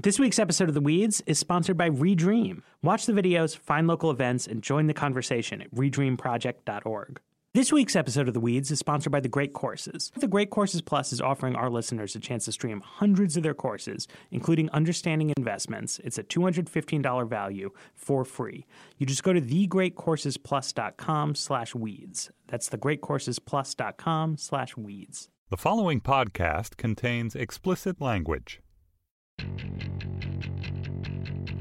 This week's episode of The Weeds is sponsored by Redream. Watch the videos, find local events, and join the conversation at redreamproject.org. This week's episode of The Weeds is sponsored by The Great Courses. The Great Courses Plus is offering our listeners a chance to stream hundreds of their courses, including Understanding Investments. It's a $215 value for free. You just go to thegreatcoursesplus.com slash weeds. That's thegreatcoursesplus.com slash weeds. The following podcast contains explicit language.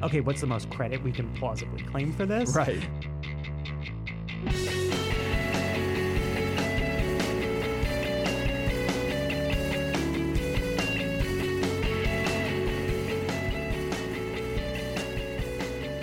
Okay, what's the most credit we can plausibly claim for this? Right.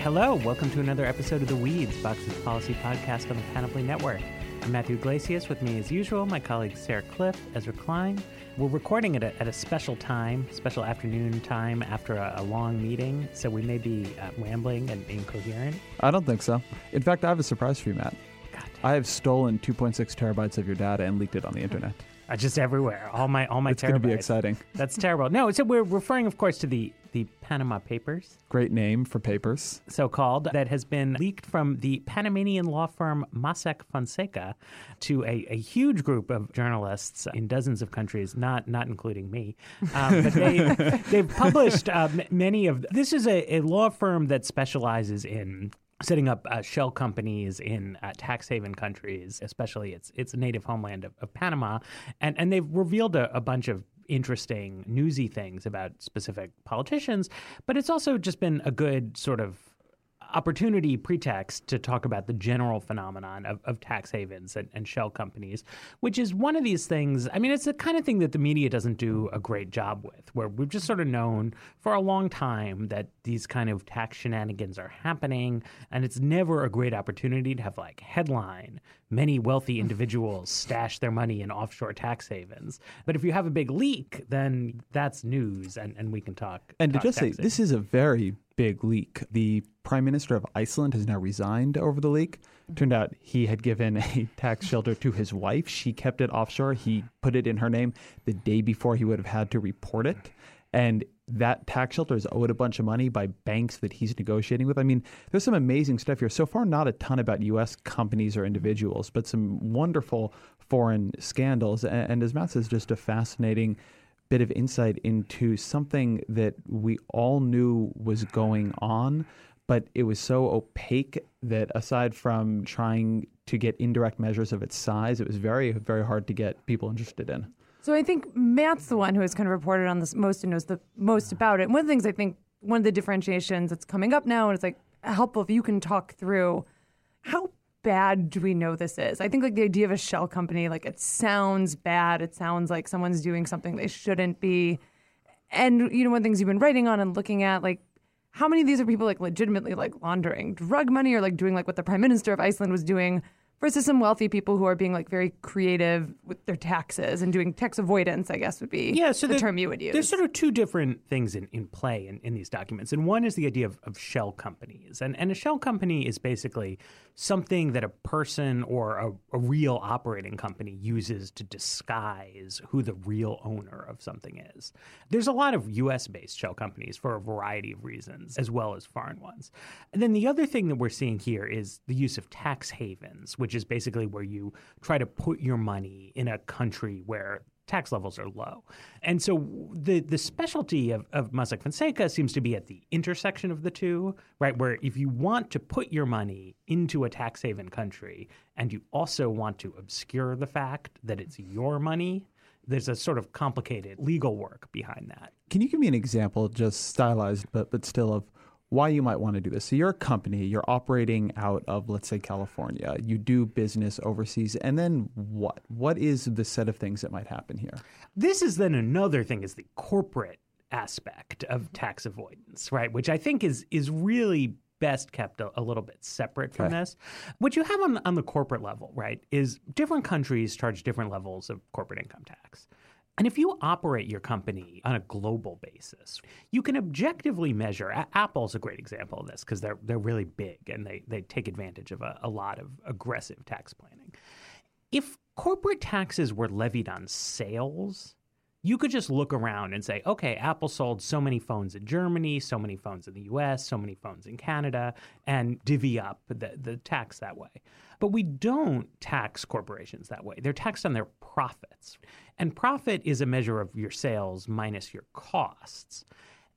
Hello, welcome to another episode of The Weeds, Vox's policy podcast on the Panoply Network. I'm Matthew Yglesias. With me, as usual, my colleagues Sarah Kliff, Ezra Klein. We're recording it at, at a special time, special afternoon time after a, a long meeting, so we may be uh, rambling and incoherent. I don't think so. In fact, I have a surprise for you, Matt. God, I have stolen 2.6 terabytes of your data and leaked it on the internet. uh, just everywhere, all my all my It's going to be exciting. That's terrible. No, so we're referring, of course, to the the Panama Papers, Great name for papers. so called, that has been leaked from the Panamanian law firm Mossack Fonseca to a, a huge group of journalists in dozens of countries, not not including me. Um, but they, they've published uh, m- many of. This is a, a law firm that specializes in setting up uh, shell companies in uh, tax haven countries, especially its its native homeland of, of Panama, and and they've revealed a, a bunch of interesting newsy things about specific politicians, but it's also just been a good sort of opportunity pretext to talk about the general phenomenon of, of tax havens and, and shell companies, which is one of these things. I mean, it's the kind of thing that the media doesn't do a great job with, where we've just sort of known for a long time that these kind of tax shenanigans are happening, and it's never a great opportunity to have like headline many wealthy individuals stash their money in offshore tax havens. But if you have a big leak, then that's news, and, and we can talk. And to talk just say, this is a very big leak. The Prime Minister of Iceland has now resigned over the leak. Mm-hmm. Turned out he had given a tax shelter to his wife. She kept it offshore. He put it in her name the day before he would have had to report it. And that tax shelter is owed a bunch of money by banks that he's negotiating with. I mean, there's some amazing stuff here. So far, not a ton about U.S. companies or individuals, but some wonderful foreign scandals. And, and as Matt says, just a fascinating bit of insight into something that we all knew was going on, but it was so opaque that aside from trying to get indirect measures of its size, it was very, very hard to get people interested in. So I think Matt's the one who has kind of reported on this most and knows the most about it. And one of the things I think one of the differentiations that's coming up now, and it's like helpful if you can talk through how bad do we know this is? I think like the idea of a shell company, like it sounds bad. It sounds like someone's doing something they shouldn't be. And you know, one things you've been writing on and looking at, like how many of these are people like legitimately like laundering drug money or like doing like what the prime minister of Iceland was doing versus some wealthy people who are being like very creative with their taxes and doing tax avoidance, I guess would be yeah, so the there- term you would use. There's sort of two different things in, in play in, in these documents. And one is the idea of, of shell companies. And, and a shell company is basically something that a person or a, a real operating company uses to disguise who the real owner of something is. There's a lot of US based shell companies for a variety of reasons, as well as foreign ones. And then the other thing that we're seeing here is the use of tax havens, which is basically where you try to put your money in a country where tax levels are low. And so the the specialty of, of Mossack Fonseca seems to be at the intersection of the two, right? Where if you want to put your money into a tax haven country and you also want to obscure the fact that it's your money, there's a sort of complicated legal work behind that. Can you give me an example, just stylized, but but still, of why you might want to do this? So you're a company, you're operating out of, let's say, California. You do business overseas, and then what? What is the set of things that might happen here? This is then another thing is the corporate aspect of tax avoidance, right? Which I think is is really best kept a, a little bit separate from Okay. this. What you have on, on the corporate level, right, is different countries charge different levels of corporate income tax. And if you operate your company on a global basis, you can objectively measure. A- Apple's a great example of this because they're they're really big and they they take advantage of a, a lot of aggressive tax planning. If corporate taxes were levied on sales, you could just look around and say, okay, Apple sold so many phones in Germany, so many phones in the US, so many phones in Canada, and divvy up the, the tax that way. But we don't tax corporations that way. They're taxed on their profits. And profit is a measure of your sales minus your costs.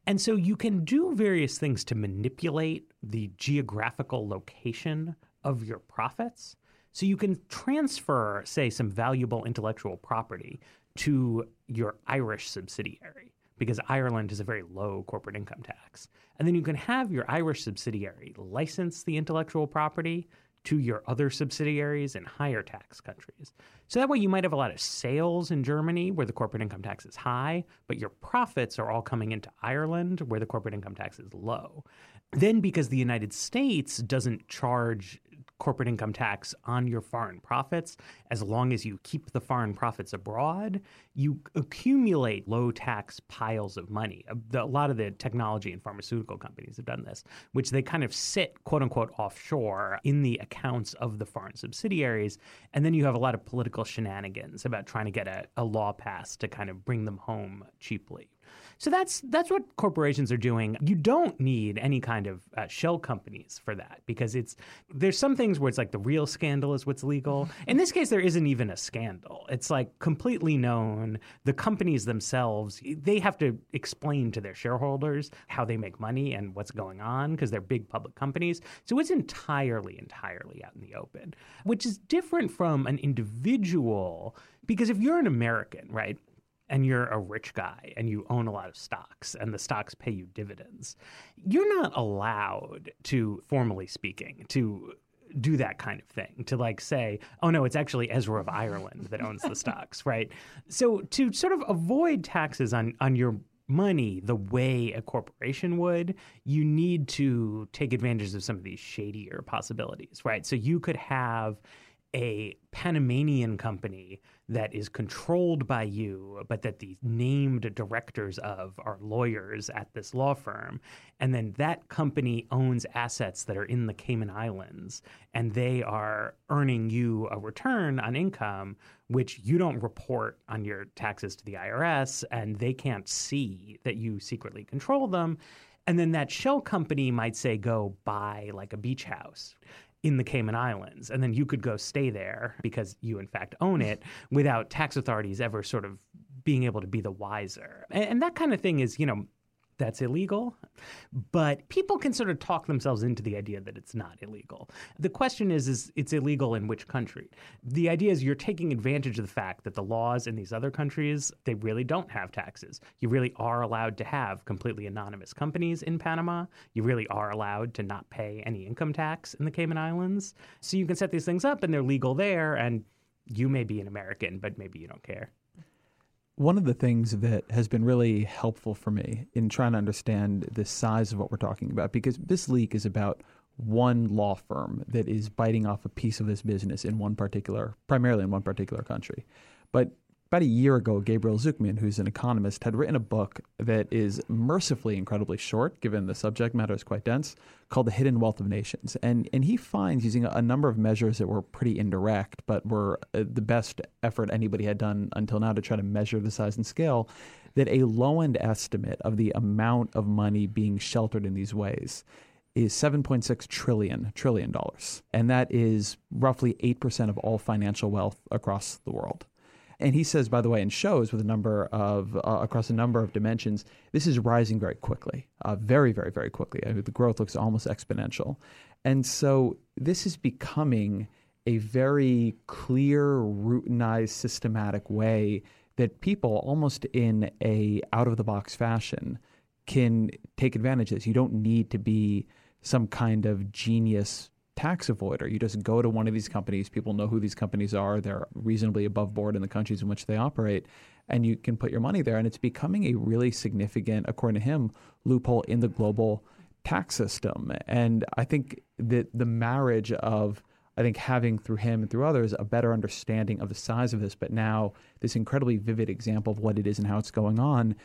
And so you can do various things to manipulate the geographical location of your profits. So you can transfer, say, some valuable intellectual property to your Irish subsidiary because Ireland has a very low corporate income tax. And then you can have your Irish subsidiary license the intellectual property to your other subsidiaries in higher tax countries. So that way you might have a lot of sales in Germany where the corporate income tax is high, but your profits are all coming into Ireland where the corporate income tax is low. Then because the United States doesn't charge corporate income tax on your foreign profits, as long as you keep the foreign profits abroad, you accumulate low tax piles of money. Uh, a lot of the technology and pharmaceutical companies have done this, which they kind of sit, quote unquote, offshore in the accounts of the foreign subsidiaries. And then you have a lot of political shenanigans about trying to get a, a law passed to kind of bring them home cheaply. So that's that's what corporations are doing. You don't need any kind of uh, shell companies for that because it's there's some things where it's like the real scandal is what's legal. In this case, there isn't even a scandal. It's like completely known. The companies themselves they have to explain to their shareholders how they make money and what's going on because they're big public companies. So it's entirely entirely out in the open, which is different from an individual because if you're an American, right? And you're a rich guy and you own a lot of stocks and the stocks pay you dividends, you're not allowed to, formally speaking, to do that kind of thing to like say, oh no, it's actually Ezra of Ireland that owns the stocks, right? So to sort of avoid taxes on on your money the way a corporation would, you need to take advantage of some of these shadier possibilities, right? So you could have a Panamanian company that is controlled by you, but that the named directors of are lawyers at this law firm. And then that company owns assets that are in the Cayman Islands, and they are earning you a return on income, which you don't report on your taxes to the IRS, and they can't see that you secretly control them. And then that shell company might say, go buy like a beach house in the Cayman Islands. And then you could go stay there because you, in fact, own it without tax authorities ever sort of being able to be the wiser. And, and that kind of thing is, you know, that's illegal. But people can sort of talk themselves into the idea that it's not illegal. The question is, is it's illegal in which country? The idea is you're taking advantage of the fact that the laws in these other countries, they really don't have taxes. You really are allowed to have completely anonymous companies in Panama. You really are allowed to not pay any income tax in the Cayman Islands. So you can set these things up and they're legal there and you may be an American, but maybe you don't care. One of the things that has been really helpful for me in trying to understand the size of what we're talking about, because this leak is about one law firm that is biting off a piece of this business in one particular, primarily in one particular country. But about a year ago, Gabriel Zucman, who's an economist, had written a book that is mercifully incredibly short, given the subject matter is quite dense, called The Hidden Wealth of Nations. And, and he finds, using a, number of measures that were pretty indirect, but were uh, the best effort anybody had done until now to try to measure the size and scale, that a low end estimate of the amount of money being sheltered in these ways is 7.6 trillion trillion dollars and that is roughly 8% of all financial wealth across the world and he says, by the way, and shows with a number of uh, across a number of dimensions, this is rising very quickly, uh, very, very, very quickly. I mean, the growth looks almost exponential, and so this is becoming a very clear, routinized, systematic way that people, almost in a out of the box fashion, can take advantage of this. You don't need to be some kind of genius tax avoider. You just go to one of these companies, people know who these companies are, they're reasonably above board in the countries in which they operate, and you can put your money there. And it's becoming a really significant, according to him, loophole in the global tax system. And I think that the marriage of I think having through him and through others a better understanding of the size of this, but now this incredibly vivid example of what it is and how it's going on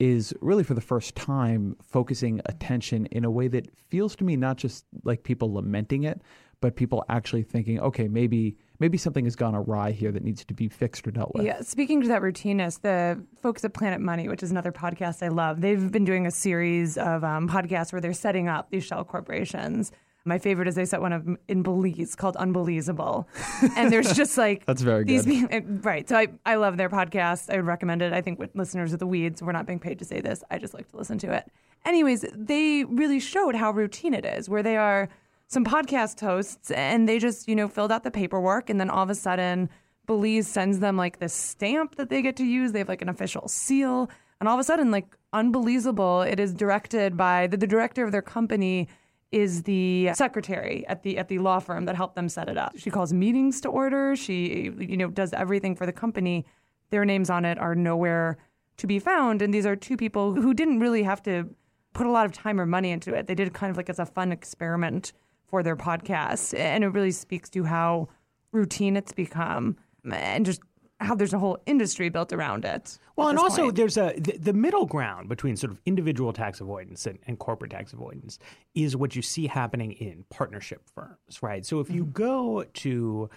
is really for the first time focusing attention in a way that feels to me not just like people lamenting it, but people actually thinking, okay, maybe maybe something has gone awry here that needs to be fixed or dealt with. Yeah, speaking to that routineness, the folks at Planet Money, which is another podcast I love, they've been doing a series of um, podcasts where they're setting up these shell corporations. My favorite is they set one up in Belize called Unbelievable. And there's just like That's very these good. pe- right. So I, I love their podcast. I would recommend it. I think with listeners of the weeds, we're not being paid to say this. I just like to listen to it. Anyways, they really showed how routine it is, where they are some podcast hosts and they just, you know, filled out the paperwork and then all of a sudden Belize sends them like this stamp that they get to use. They have like an official seal. And all of a sudden, like unbelievable, it is directed by the, the director of their company is the secretary at the at the law firm that helped them set it up. She calls meetings to order. She you know does everything for the company. Their names on it are nowhere to be found, and these are two people who didn't really have to put a lot of time or money into it. They did kind of like as a fun experiment for their podcast, and it really speaks to how routine it's become, and just how there's a whole industry built around it. Well, and also point. there's a the, the middle ground between sort of individual tax avoidance and, and corporate tax avoidance is what you see happening in partnership firms, right? So if you mm-hmm. go to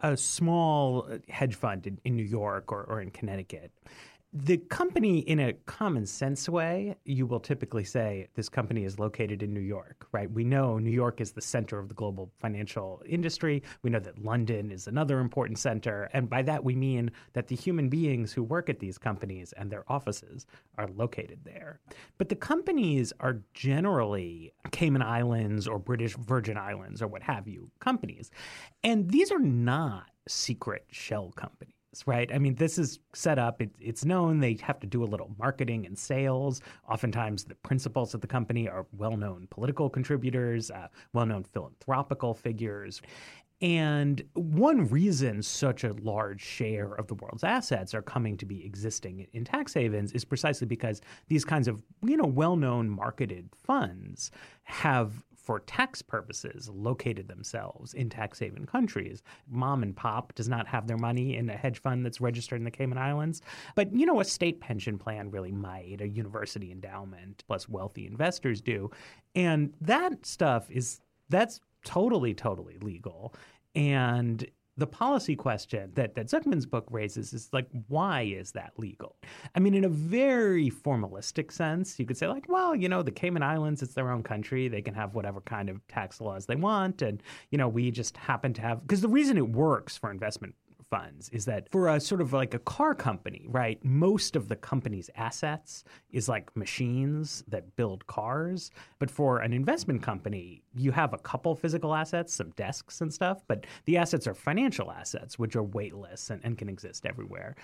a small hedge fund in, in New York or, or in Connecticut, the company, in a common sense way, you will typically say this company is located in New York, right? We know New York is the center of the global financial industry. We know that London is another important center. And by that, we mean that the human beings who work at these companies and their offices are located there. But the companies are generally Cayman Islands or British Virgin Islands or what have you companies. And these are not secret shell companies right? I mean, this is set up, it, it's known they have to do a little marketing and sales. Oftentimes, the principals of the company are well known political contributors, uh, well known philanthropical figures. And one reason such a large share of the world's assets are coming to be existing in tax havens is precisely because these kinds of, you know, well-known marketed funds have for tax purposes located themselves in tax haven countries. Mom and pop does not have their money in a hedge fund that's registered in the Cayman Islands, but you know a state pension plan really might, a university endowment plus wealthy investors do. And that stuff is that's totally totally legal. And the policy question that, that Zucman's book raises is like, why is that legal? I mean, in a very formalistic sense, you could say, like, well, you know, the Cayman Islands, it's their own country. They can have whatever kind of tax laws they want. And, you know, we just happen to have, because the reason it works for investment funds is that for a sort of like a car company, right? Most of the company's assets is like machines that build cars. But for an investment company, you have a couple physical assets, some desks and stuff, but the assets are financial assets, which are weightless and, and can exist everywhere.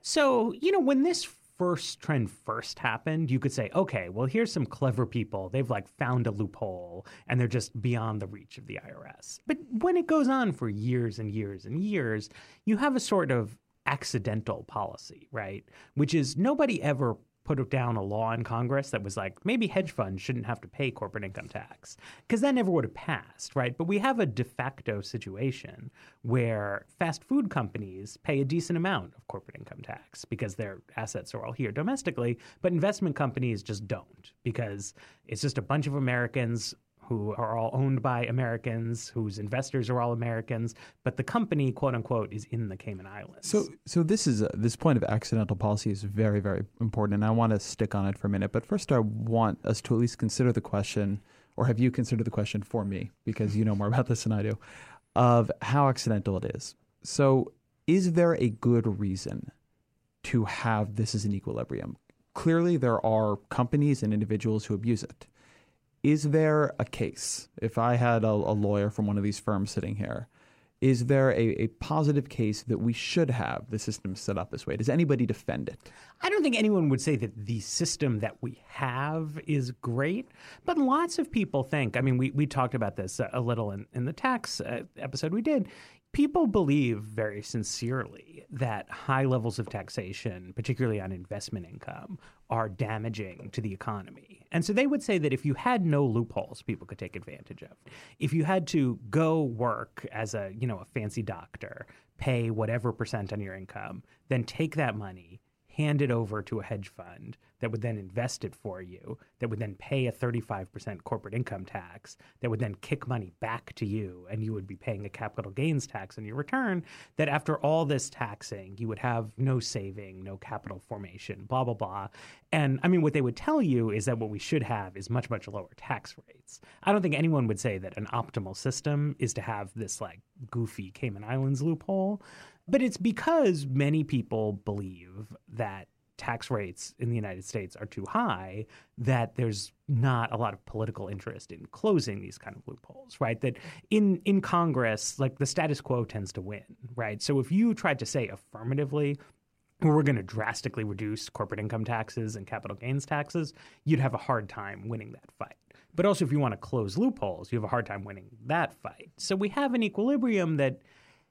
So, you know, when this first trend first happened, you could say, okay, well, here's some clever people. They've like found a loophole and they're just beyond the reach of the IRS. But when it goes on for years and years and years, you have a sort of accidental policy, right? Which is nobody ever put down a law in Congress that was like maybe hedge funds shouldn't have to pay corporate income tax because that never would have passed, right? But we have a de facto situation where fast food companies pay a decent amount of corporate income tax because their assets are all here domestically, but investment companies just don't because it's just a bunch of Americans who are all owned by Americans, whose investors are all Americans, but the company, quote unquote, is in the Cayman Islands. So, so this is a, this point of accidental policy is very, very important, and I want to stick on it for a minute. But first, I want us to at least consider the question, or have you considered the question for me, because you know more about this than I do, of how accidental it is. So, is there a good reason to have this as an equilibrium? Clearly, there are companies and individuals who abuse it. Is there a case? If I had a, a lawyer from one of these firms sitting here, is there a, a positive case that we should have the system set up this way? Does anybody defend it? I don't think anyone would say that the system that we have is great, but lots of people think. I mean, we, we talked about this a little in, in the tax uh, episode we did. People believe very sincerely that high levels of taxation, particularly on investment income, are damaging to the economy. And so they would say that if you had no loopholes people could take advantage of, if you had to go work as a, you know, a fancy doctor, pay whatever percent on your income, then take that money, hand it over to a hedge fund, that would then invest it for you, that would then pay a 35% corporate income tax, that would then kick money back to you, and you would be paying a capital gains tax on your return, that after all this taxing, you would have no saving, no capital formation, blah, blah, blah. And I mean, what they would tell you is that what we should have is much, much lower tax rates. I don't think anyone would say that an optimal system is to have this like goofy Cayman Islands loophole. But it's because many people believe that tax rates in the United States are too high that there's not a lot of political interest in closing these kind of loopholes, right? That in in Congress, like the status quo tends to win, right? So if you tried to say affirmatively we're going to drastically reduce corporate income taxes and capital gains taxes, you'd have a hard time winning that fight. But also, if you want to close loopholes, you have a hard time winning that fight. So we have an equilibrium that,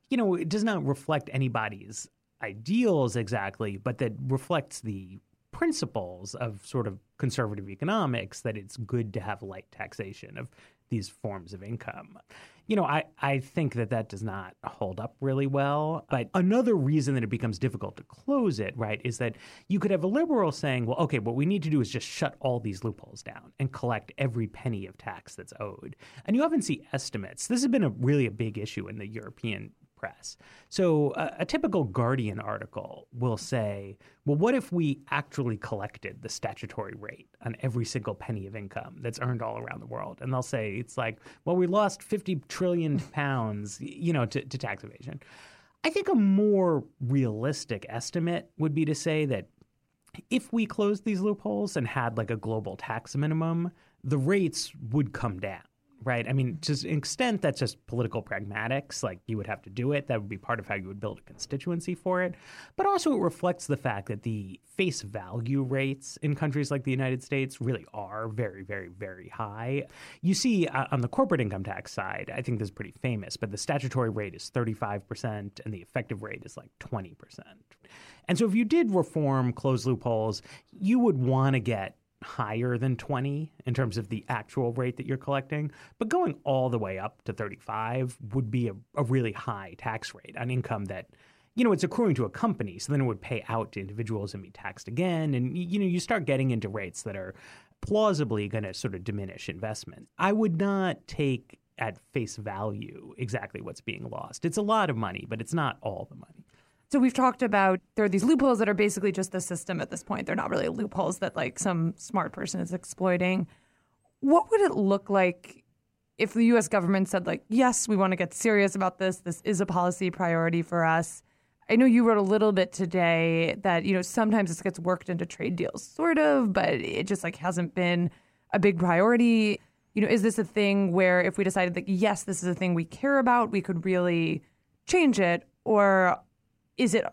you know, it does not reflect anybody's ideals exactly, but that reflects the principles of sort of conservative economics that it's good to have light taxation of these forms of income. You know, I, I think that that does not hold up really well. But another reason that it becomes difficult to close it, right, is that you could have a liberal saying, well, okay, what we need to do is just shut all these loopholes down and collect every penny of tax that's owed. And you often see estimates. This has been a really a big issue in the European press. So uh, a typical Guardian article will say, well, what if we actually collected the statutory rate on every single penny of income that's earned all around the world? And they'll say it's like, well, we lost 50 trillion pounds, you know, to, to tax evasion. I think a more realistic estimate would be to say that if we closed these loopholes and had like a global tax minimum, the rates would come down right? I mean, to an extent, that's just political pragmatics. Like you would have to do it. That would be part of how you would build a constituency for it. But also, it reflects the fact that the face value rates in countries like the United States really are very, very, very high. You see uh, on the corporate income tax side, I think this is pretty famous, but the statutory rate is 35% and the effective rate is like 20%. And so if you did reform close loopholes, you would want to get higher than 20 in terms of the actual rate that you're collecting, but going all the way up to 35 would be a, a, really high tax rate on income that you know it's accruing to a company so then it would pay out to individuals and be taxed again and you know you start getting into rates that are plausibly going to sort of diminish investment. I would not take at face value exactly what's being lost. It's a lot of money, but it's not all the money. So we've talked about there are these loopholes that are basically just the system at this point. They're not really loopholes that like some smart person is exploiting. What would it look like if the US government said like, "Yes, we want to get serious about this. This is a policy priority for us." I know you wrote a little bit today that, you know, sometimes this gets worked into trade deals sort of, but it just like hasn't been a big priority. You know, is this a thing where if we decided that yes, this is a thing we care about, we could really change it or is it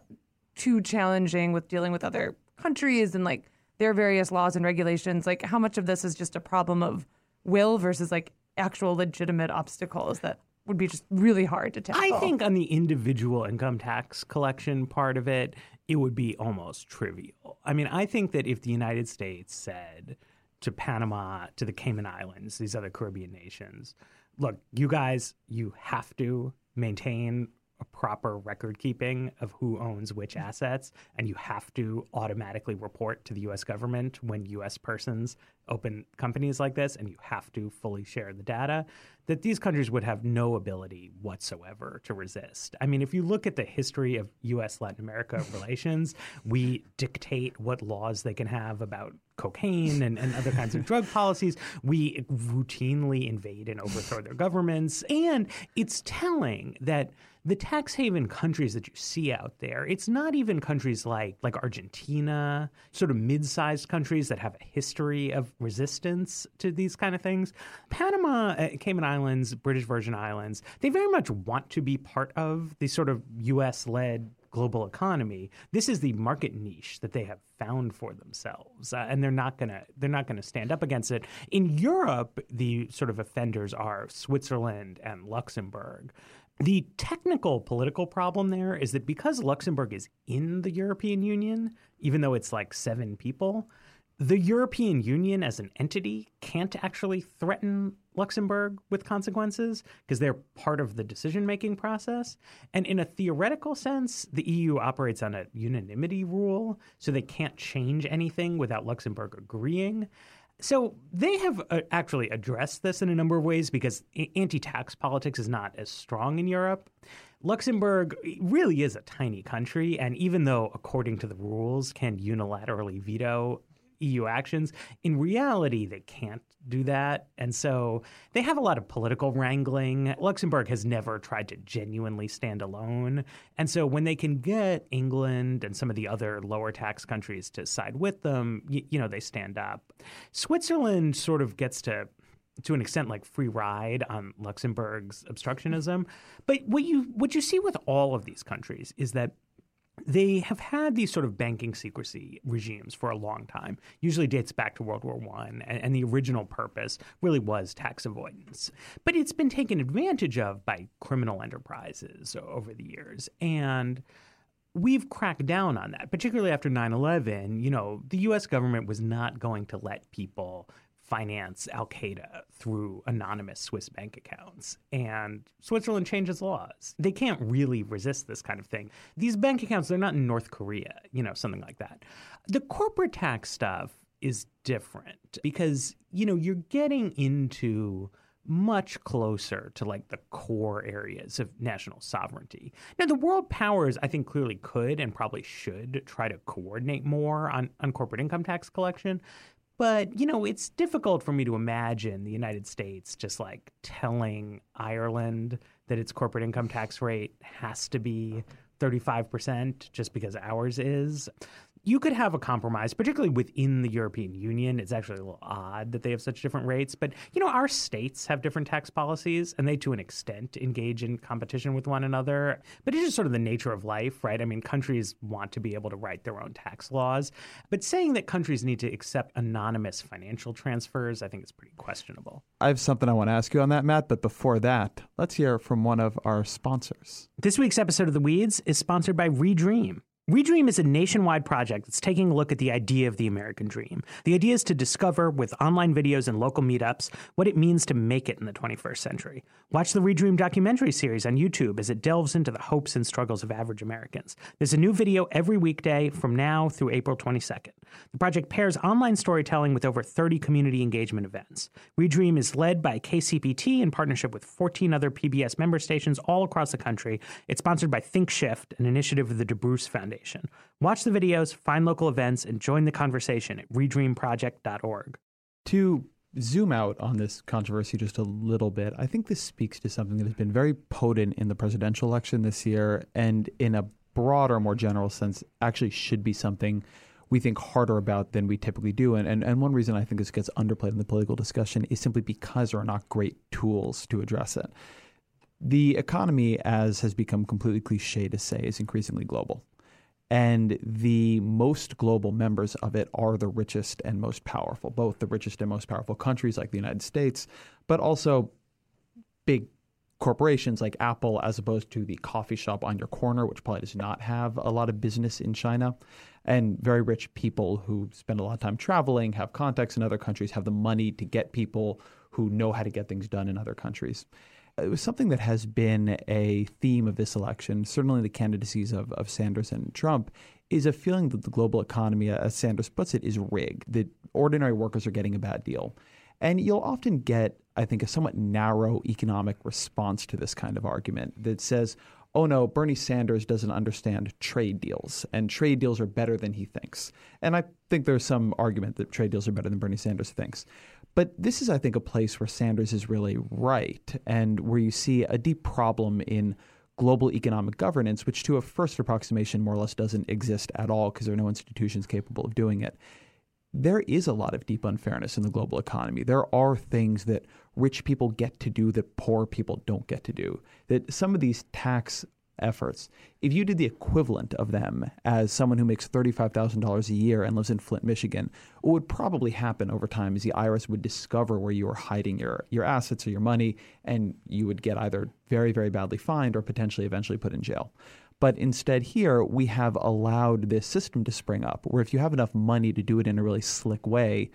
too challenging with dealing with other countries and like their various laws and regulations? Like, how much of this is just a problem of will versus like actual legitimate obstacles that would be just really hard to tackle? I think on the individual income tax collection part of it, it would be almost trivial. I mean, I think that if the United States said to Panama, to the Cayman Islands, these other Caribbean nations, look, you guys, you have to maintain proper record keeping of who owns which assets, and you have to automatically report to the US government when US persons open companies like this, and you have to fully share the data, that these countries would have no ability whatsoever to resist. I mean, if you look at the history of US Latin America relations, we dictate what laws they can have about cocaine and, and other kinds of drug policies. We routinely invade and overthrow their governments. And it's telling that the tax haven countries that you see out there, it's not even countries like like Argentina, sort of mid-sized countries that have a history of resistance to these kind of things. Panama, uh, Cayman Islands, British Virgin Islands, they very much want to be part of the sort of US-led global economy. This is the market niche that they have found for themselves, uh, and they're not gonna they're not gonna stand up against it. In Europe, the sort of offenders are Switzerland and Luxembourg. The technical political problem there is that because Luxembourg is in the European Union, even though it's like seven people, the European Union as an entity can't actually threaten Luxembourg with consequences because they're part of the decision making process. And in a theoretical sense, the EU operates on a unanimity rule, so they can't change anything without Luxembourg agreeing. So they have uh, actually addressed this in a number of ways because anti tax politics is not as strong in Europe. Luxembourg really is a tiny country, and even though, according to the rules, can unilaterally veto EU actions. In reality, they can't do that. And so they have a lot of political wrangling. Luxembourg has never tried to genuinely stand alone. And so when they can get England and some of the other lower tax countries to side with them, you, you know, they stand up. Switzerland sort of gets to to an extent like free ride on Luxembourg's obstructionism. But what you what you see with all of these countries is that they have had these sort of banking secrecy regimes for a long time. Usually dates back to World War One, and, and, the original purpose really was tax avoidance. But it's been taken advantage of by criminal enterprises over the years, and we've cracked down on that, particularly after 9/11. You know, the U.S. government was not going to let people finance Al Qaeda through anonymous Swiss bank accounts. And Switzerland changes laws. They can't really resist this kind of thing. These bank accounts, they're not in North Korea, you know, something like that. The corporate tax stuff is different because, you know, you're getting into much closer to like the core areas of national sovereignty. Now, the world powers, I think, clearly could and probably should try to coordinate more on, on corporate income tax collection. But, you know, it's difficult for me to imagine the United States just like telling Ireland that its corporate income tax rate has to be 35% just because ours is you could have a compromise, particularly within the European Union. It's actually a little odd that they have such different rates. But, you know, our states have different tax policies, and they, to an extent, engage in competition with one another. But it's just sort of the nature of life, right? I mean, countries want to be able to write their own tax laws. But saying that countries need to accept anonymous financial transfers, I think is pretty questionable. I have something I want to ask you on that, Matt. But before that, let's hear from one of our sponsors. This week's episode of The Weeds is sponsored by Redream. Redream is a nationwide project that's taking a look at the idea of the American dream. The idea is to discover, with online videos and local meetups, what it means to make it in the 21st century. Watch the Redream documentary series on YouTube as it delves into the hopes and struggles of average Americans. There's a new video every weekday from now through April 22nd. The project pairs online storytelling with over 30 community engagement events. Redream is led by KCPT in partnership with 14 other PBS member stations all across the country. It's sponsored by ThinkShift, an initiative of the DeBruce Foundation. Foundation. Watch the videos, find local events, and join the conversation at redreamproject.org. To zoom out on this controversy just a little bit, I think this speaks to something that has been very potent in the presidential election this year, and in a broader, more general sense, actually should be something we think harder about than we typically do. And, and, and one reason I think this gets underplayed in the political discussion is simply because there are not great tools to address it. The economy, as has become completely cliche to say, is increasingly global. And the most global members of it are the richest and most powerful, both the richest and most powerful countries like the United States, but also big corporations like Apple, as opposed to the coffee shop on your corner, which probably does not have a lot of business in China. And very rich people who spend a lot of time traveling, have contacts in other countries, have the money to get people who know how to get things done in other countries it was something that has been a theme of this election, certainly the candidacies of, of Sanders and Trump, is a feeling that the global economy, uh, as Sanders puts it, is rigged, that ordinary workers are getting a bad deal. And you'll often get, I think, a somewhat narrow economic response to this kind of argument that says, oh no, Bernie Sanders doesn't understand trade deals, and trade deals are better than he thinks. And I think there's some argument that trade deals are better than Bernie Sanders thinks. But this is, I think, a place where Sanders is really right and where you see a deep problem in global economic governance, which to a first approximation more or less doesn't exist at all because there are no institutions capable of doing it. There is a lot of deep unfairness in the global economy. There are things that rich people get to do that poor people don't get to do. That some of these tax efforts. If you did the equivalent of them as someone who makes $35,000 a year and lives in Flint, Michigan, what would probably happen over time is the IRS would discover where you were hiding your, your assets or your money, and you would get either very, very badly fined or potentially eventually put in jail. But instead, here we have allowed this system to spring up where if you have enough money to do it in a really slick way,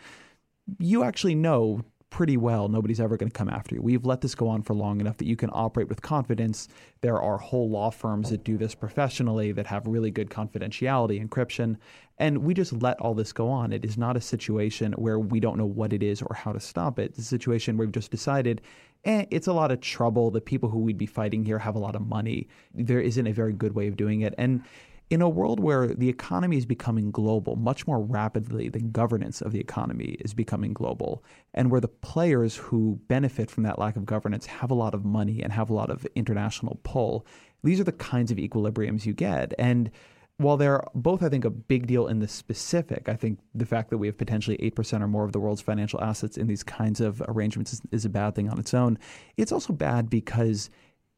you actually know pretty well nobody's ever going to come after you. We've let this go on for long enough that you can operate with confidence. There are whole law firms that do this professionally that have really good confidentiality, encryption, and we just let all this go on. It is not a situation where we don't know what it is or how to stop it. It's a situation where we've just decided eh, it's a lot of trouble. The people who we'd be fighting here have a lot of money. There isn't a very good way of doing it. And in a world where the economy is becoming global much more rapidly than governance of the economy is becoming global, and where the players who benefit from that lack of governance have a lot of money and have a lot of international pull, these are the kinds of equilibriums you get. And while they're both, I think, a big deal in the specific, I think the fact that we have potentially 8% or more of the world's financial assets in these kinds of arrangements is, is a bad thing on its own. It's also bad because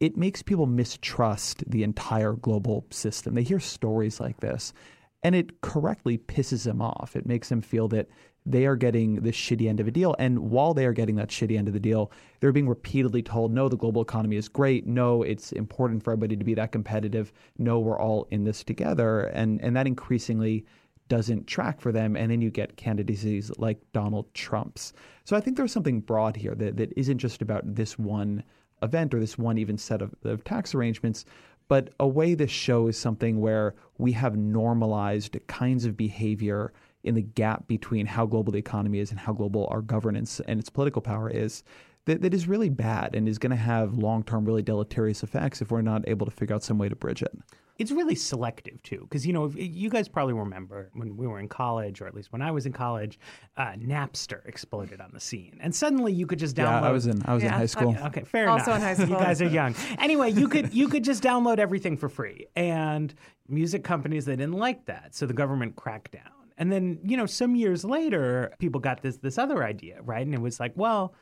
it makes people mistrust the entire global system. They hear stories like this, and it correctly pisses them off. It makes them feel that they are getting the shitty end of a deal. And while they are getting that shitty end of the deal, they're being repeatedly told, no, the global economy is great. No, it's important for everybody to be that competitive. No, we're all in this together. And, and that increasingly doesn't track for them. And then you get candidacies like Donald Trump's. So I think there's something broad here that, that isn't just about this one event or this one even set of, of tax arrangements. But a way this shows something where we have normalized kinds of behavior in the gap between how global the economy is and how global our governance and its political power is that, that is really bad and is going to have long term, really deleterious effects if we're not able to figure out some way to bridge it it's really selective too because you know you guys probably remember when we were in college or at least when i was in college uh, napster exploded on the scene and suddenly you could just download yeah i was in i was Yeah. in high school Okay, okay, fair Also enough. Also in high school. You guys are young. Anyway, you could you could just download everything for free, and music companies they didn't like that, so the government cracked down. And then you know, some years later, people got this this other idea, right? And it was like, well,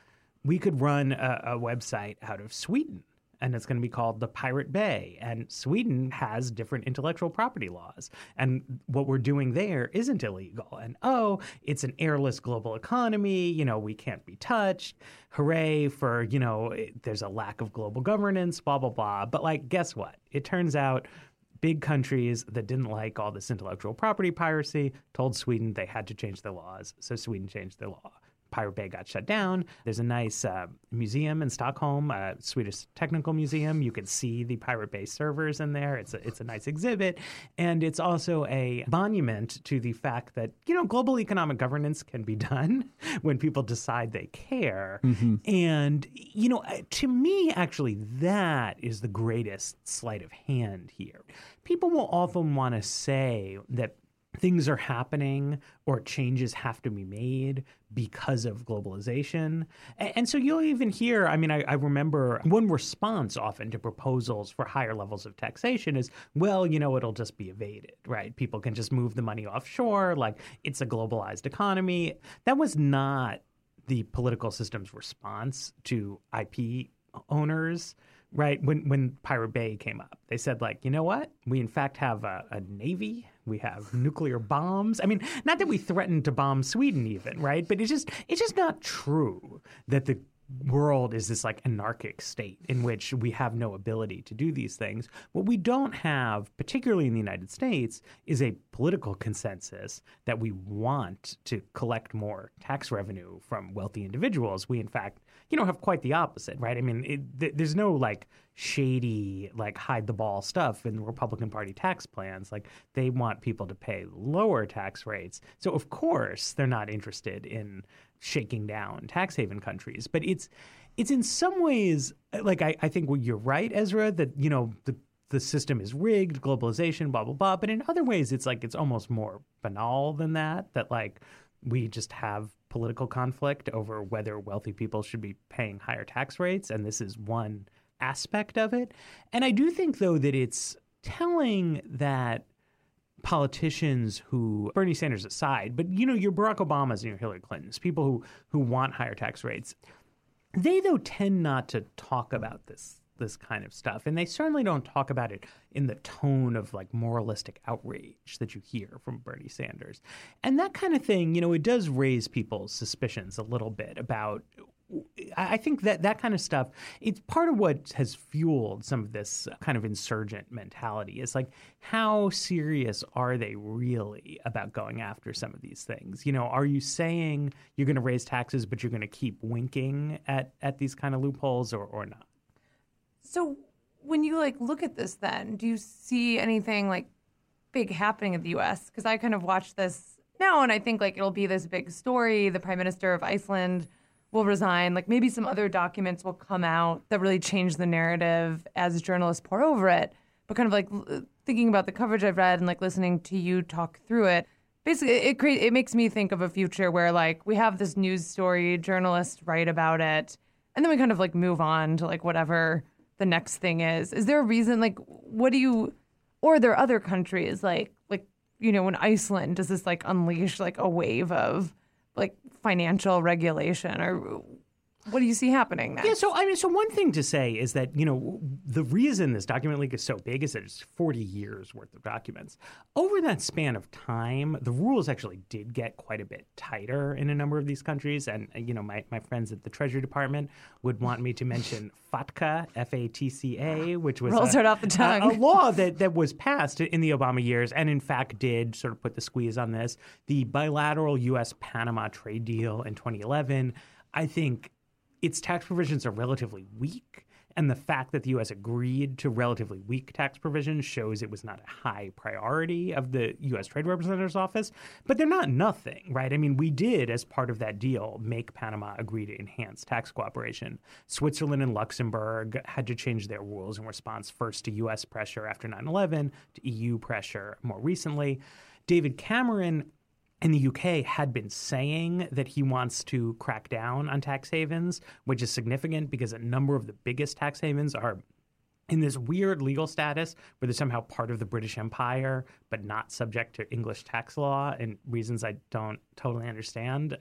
we could run a, a website out of Sweden. And it's going to be called the Pirate Bay. And Sweden has different intellectual property laws. And what we're doing there isn't illegal. And oh, it's an airless global economy. You know, we can't be touched. Hooray for, you know, it- there's a lack of global governance, blah, blah, blah. But like, guess what? It turns out big countries that didn't like all this intellectual property piracy told Sweden they had to change their laws. So Sweden changed their law. Pirate Bay got shut down. There's a nice uh, museum in Stockholm, uh, Swedish Technical Museum. You can see the Pirate Bay servers in there. It's a, it's a nice exhibit. And it's also a monument to the fact that, you know, global economic governance can be done when people decide they care. And, you know, to me, actually, that is the greatest sleight of hand here. People will often want to say that things are happening or changes have to be made because of globalization. A- And so you'll even hear, I mean, I, I remember one response often to proposals for higher levels of taxation is, well, you know, it'll just be evaded, right? People can just move the money offshore, like it's a globalized economy. That was not the political system's response to IP owners right when when pirate bay came up they said like you know what we in fact have a, a navy we have nuclear bombs. I mean not that we threatened to bomb sweden even right? But it's just it's just not true that the world is this like anarchic state in which we have no ability to do these things. What we don't have, particularly in the United States, is a political consensus that we want to collect more tax revenue from wealthy individuals. We, in fact, you know, have quite the opposite, right? I mean, it, th- there's no like shady, like hide the ball stuff in the Republican Party tax plans. Like they want people to pay lower tax rates. So, of course, they're not interested in shaking down tax haven countries. But it's it's in some ways like I, I think well, you're right, Ezra, that you know the the system is rigged, globalization, blah blah blah. But in other ways, it's like it's almost more banal than that. That like we just have political conflict over whether wealthy people should be paying higher tax rates, and this is one aspect of it. And I do think though that it's telling that politicians who Bernie Sanders aside, but you know your Barack Obamas and your Hillary Clintons, people who who want higher tax rates, they though tend not to talk about this this kind of stuff and they certainly don't talk about it in the tone of like moralistic outrage that you hear from Bernie Sanders. And that kind of thing, you know, it does raise people's suspicions a little bit about I think that that kind of stuff, it's part of what has fueled some of this kind of insurgent mentality. Is like, how serious are they really about going after some of these things? You know, are you saying you're going to raise taxes, but you're going to keep winking at, at these kind of loopholes or, or not? So when you like look at this, then do you see anything like big happening in the U.S.? Because I kind of watch this now, and I think like it'll be this big story. The Prime Minister of Iceland will resign. Like maybe some other documents will come out that really change the narrative as journalists pour over it. But kind of like thinking about the coverage I've read and like listening to you talk through it. Basically, it create it makes me think of a future where like we have this news story, journalists write about it, and then we kind of like move on to like whatever the next thing is. Is there a reason like what do you or are there other countries like like you know in Iceland does this like unleash like a wave of like financial regulation or what do you see happening next? Yeah, so I mean, so one thing to say is that you know the reason this document leak is so big is that it's 40 years worth of documents. Over that span of time, the rules actually did get quite a bit tighter in a number of these countries, and uh, you know my, my friends at the Treasury Department would want me to mention FATCA, F-A-T-C-A, which was Rolls a, right off the tongue. a- a law that that was passed in the Obama years, and in fact did sort of put the squeeze on this. The bilateral U.S. Panama trade deal in 2011, I think its tax provisions are relatively weak. And the fact that the U.S. agreed to relatively weak tax provisions shows it was not a high priority of the U.S. Trade Representative's office. But they're not nothing, right? I mean, we did, as part of that deal, make Panama agree to enhance tax cooperation. Switzerland and Luxembourg had to change their rules in response first to U.S. pressure after 9 11, to EU pressure more recently. David Cameron in the UK had been saying that he wants to crack down on tax havens, which is significant because a number of the biggest tax havens are in this weird legal status where they're somehow part of the British Empire but not subject to English tax law and reasons I don't totally understand.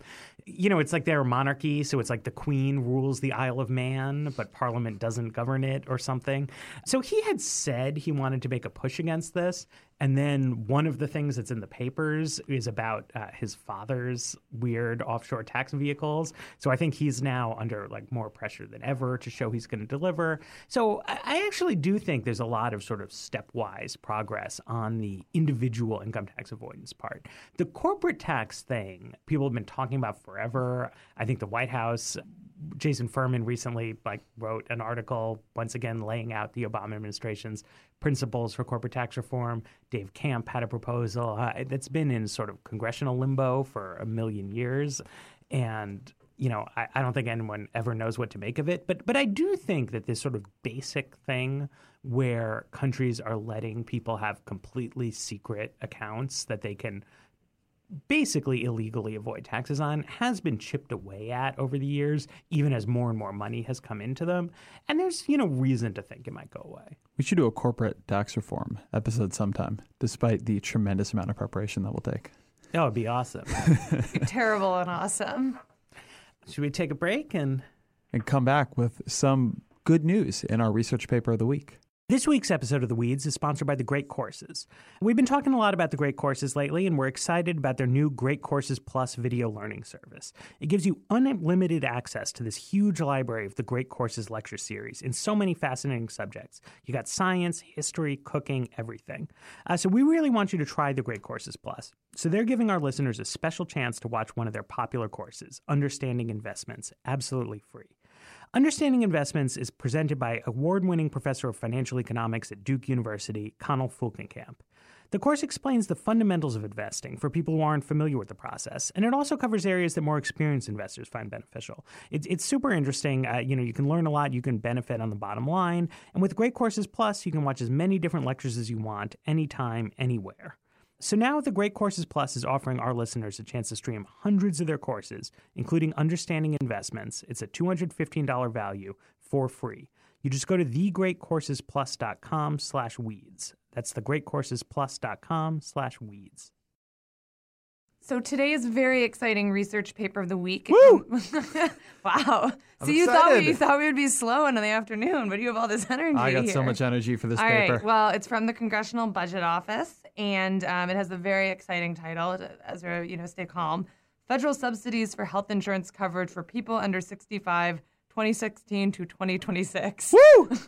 You know, it's like they're a monarchy, so it's like the Queen rules the Isle of Man, but Parliament doesn't govern it or something. So he had said he wanted to make a push against this. And then one of the things that's in the papers is about uh, his father's weird offshore tax vehicles. So I think he's now under like more pressure than ever to show he's going to deliver. So I, I actually do think there's a lot of sort of stepwise progress on the individual income tax avoidance part. The corporate tax thing, people have been talking about forever. I think the White House Jason Furman recently like wrote an article once again laying out the Obama administration's principles for corporate tax reform. Dave Camp had a proposal uh, that's been in sort of congressional limbo for a million years, and you know I, I don't think anyone ever knows what to make of it. But but I do think that this sort of basic thing where countries are letting people have completely secret accounts that they can basically illegally avoid taxes on has been chipped away at over the years, even as more and more money has come into them. And there's, you know, reason to think it might go away. We should do a corporate tax reform episode sometime, despite the tremendous amount of preparation that will take. That would be awesome. Terrible and awesome. Should we take a break and And come back with some good news in our research paper of the week. This week's episode of The Weeds is sponsored by The Great Courses. We've been talking a lot about The Great Courses lately, and we're excited about their new Great Courses Plus video learning service. It gives you unlimited access to this huge library of the Great Courses lecture series in so many fascinating subjects. You got science, history, cooking, everything. Uh, so we really want you to try The Great Courses Plus. So they're giving our listeners a special chance to watch one of their popular courses, Understanding Investments, absolutely free. Understanding Investments is presented by award winning professor of financial economics at Duke University, Connel Fullenkamp. The course explains the fundamentals of investing for people who aren't familiar with the process, and it also covers areas that more experienced investors find beneficial. It's, it's super interesting. Uh, you know, you can learn a lot, you can benefit on the bottom line, and with Great Courses Plus, you can watch as many different lectures as you want, anytime, anywhere. So now the Great Courses Plus is offering our listeners a chance to stream hundreds of their courses, including Understanding Investments. It's a $215 value for free. You just go to thegreatcoursesplus.com slash weeds. That's thegreatcoursesplus.com slash weeds. So today's very exciting research paper of the week. Woo! wow. I'm so you thought we you thought we would be slow in the afternoon, but you have all this energy. I got so much energy for this All paper. right. Well, it's from the Congressional Budget Office, and um, it has a very exciting title. Ezra, you know, stay calm. federal subsidies for health insurance coverage for people under 65, 2016 to 2026. Woo!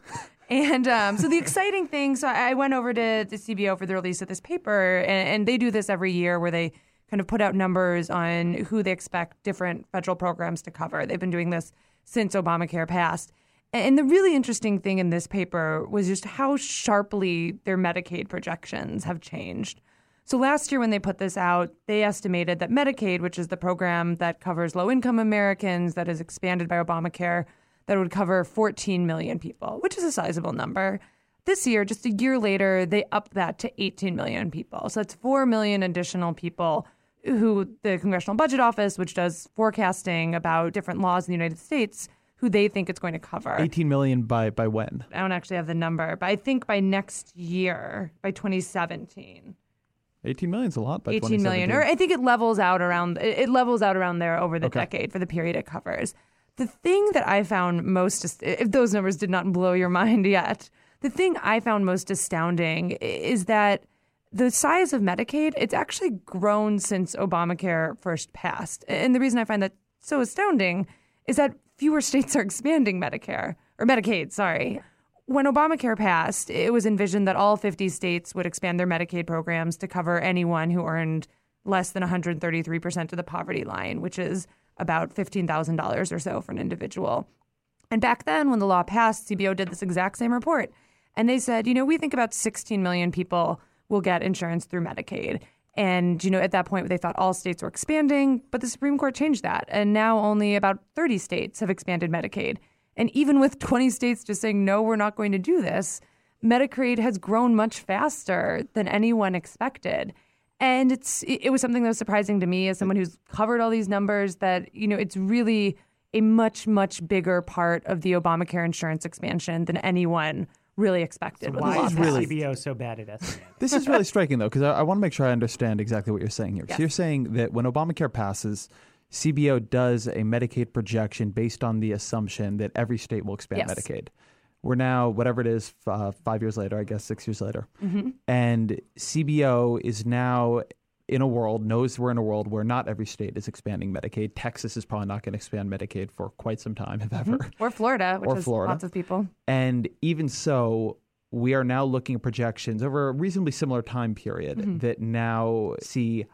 And um, so the exciting thing, so I went over to the CBO for the release of this paper, and, and they do this every year where they kind of put out numbers on who they expect different federal programs to cover. They've been doing this since Obamacare passed. And the really interesting thing in this paper was just how sharply their Medicaid projections have changed. So last year, when they put this out, they estimated that Medicaid, which is the program that covers low income Americans, that is expanded by Obamacare, that would cover 14 million people, which is a sizable number. This year, just a year later, they upped that to 18 million people. So that's 4 million additional people who the Congressional Budget Office, which does forecasting about different laws in the United States, who they think it's going to cover. 18 million by by when? I don't actually have the number, but I think by next year, by 2017. 18 million is a lot by 18 million, or I think it levels out around it levels out around there over the Okay. decade for the period it covers. The thing that I found most, if those numbers did not blow your mind yet, the thing I found most astounding is that the size of Medicaid it's actually grown since Obamacare first passed, and the reason I find that so astounding is that fewer states are expanding Medicare or Medicaid. Sorry. When Obamacare passed, it was envisioned that all 50 states would expand their Medicaid programs to cover anyone who earned less than 133% of the poverty line, which is about $15,000 or so for an individual. And back then, when the law passed, CBO did this exact same report. And they said, you know, we think about 16 million people will get insurance through Medicaid. And, you know, at that point, they thought all states were expanding, but the Supreme Court changed that. And now only about 30 states have expanded Medicaid. And even with 20 states just saying, no, we're not going to do this, Medicaid has grown much faster than anyone expected. And it's it was something that was surprising to me as someone who's covered all these numbers that, you know, it's really a much, much bigger part of the Obamacare insurance expansion than anyone really expected. with the Why is really- CBO so bad at estimating? This is really striking, though, because I, I want to make sure I understand exactly what you're saying here. Yes. So you're saying that when Obamacare passes, CBO does a Medicaid projection based on the assumption that every state will expand Yes. Medicaid. We're now, whatever it is, uh, five years later, I guess six years later. Mm-hmm. And CBO is now in a world, knows we're in a world where not every state is expanding Medicaid. Texas is probably not going to expand Medicaid for quite some time, if ever. Or Florida, which Or has Florida. lots of people. And even so, we are now looking at projections over a reasonably similar time period Mm-hmm. that now see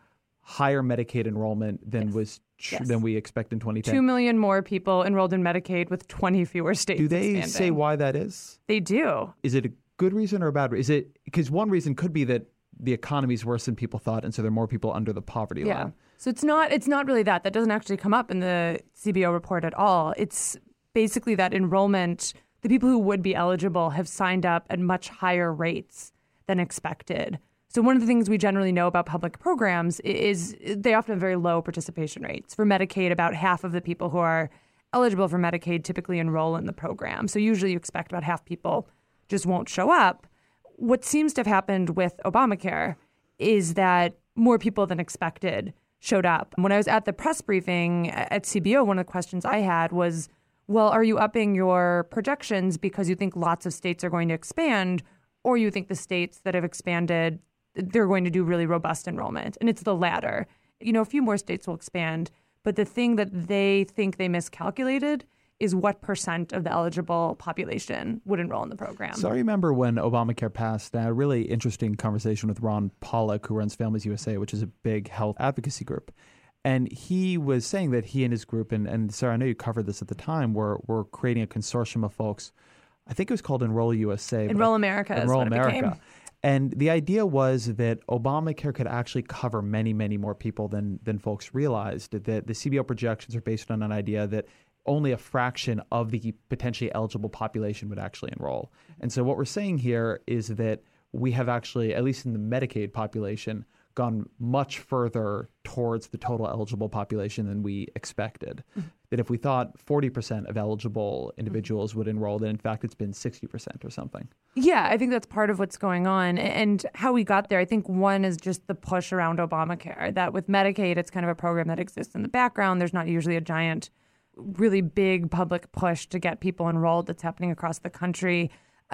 higher Medicaid enrollment than Yes. was tr- Yes. than we expect in 2010. Two million more people enrolled in Medicaid with 20 fewer states. Do they expanding. say why that is? They do. Is it a good reason or a bad reason? Is it because one reason could be that the economy's worse than people thought, and so there are more people under the poverty Yeah. line. So it's not it's not really that. That doesn't actually come up in the CBO report at all. It's basically that enrollment, the people who would be eligible have signed up at much higher rates than expected. So one of the things we generally know about public programs is they often have very low participation rates. For Medicaid, about half of the people who are eligible for Medicaid typically enroll in the program. So usually you expect about half people just won't show up. What seems to have happened with Obamacare is that more people than expected showed up. When I was at the press briefing at CBO, one of the questions I had was, well, are you upping your projections because you think lots of states are going to expand, or you think the states that have expanded, they're going to do really robust enrollment? And it's the latter. You know, a few more states will expand, but the thing that they think they miscalculated is what percent of the eligible population would enroll in the program. So I remember when Obamacare passed, I had a really interesting conversation with Ron Pollack, who runs Families USA, which is a big health advocacy group. And he was saying that he and his group, and, and Sarah, I know you covered this at the time, were, were creating a consortium of folks. I think it was called Enroll USA. Enroll America is Enroll America. And the idea was that Obamacare could actually cover many, many more people than than folks realized. That the CBO projections are based on an idea that only a fraction of the potentially eligible population would actually enroll. And so what we're saying here is that we have actually, at least in the Medicaid population, gone much further towards the total eligible population than we expected. Mm-hmm. That if we thought 40% of eligible individuals mm-hmm. would enroll, then in fact it's been 60% or something. Yeah, I think that's part of what's going on. And how we got there, I think one is just the push around Obamacare. That with Medicaid, it's kind of a program that exists in the background. There's not usually a giant, really big public push to get people enrolled that's happening across the country.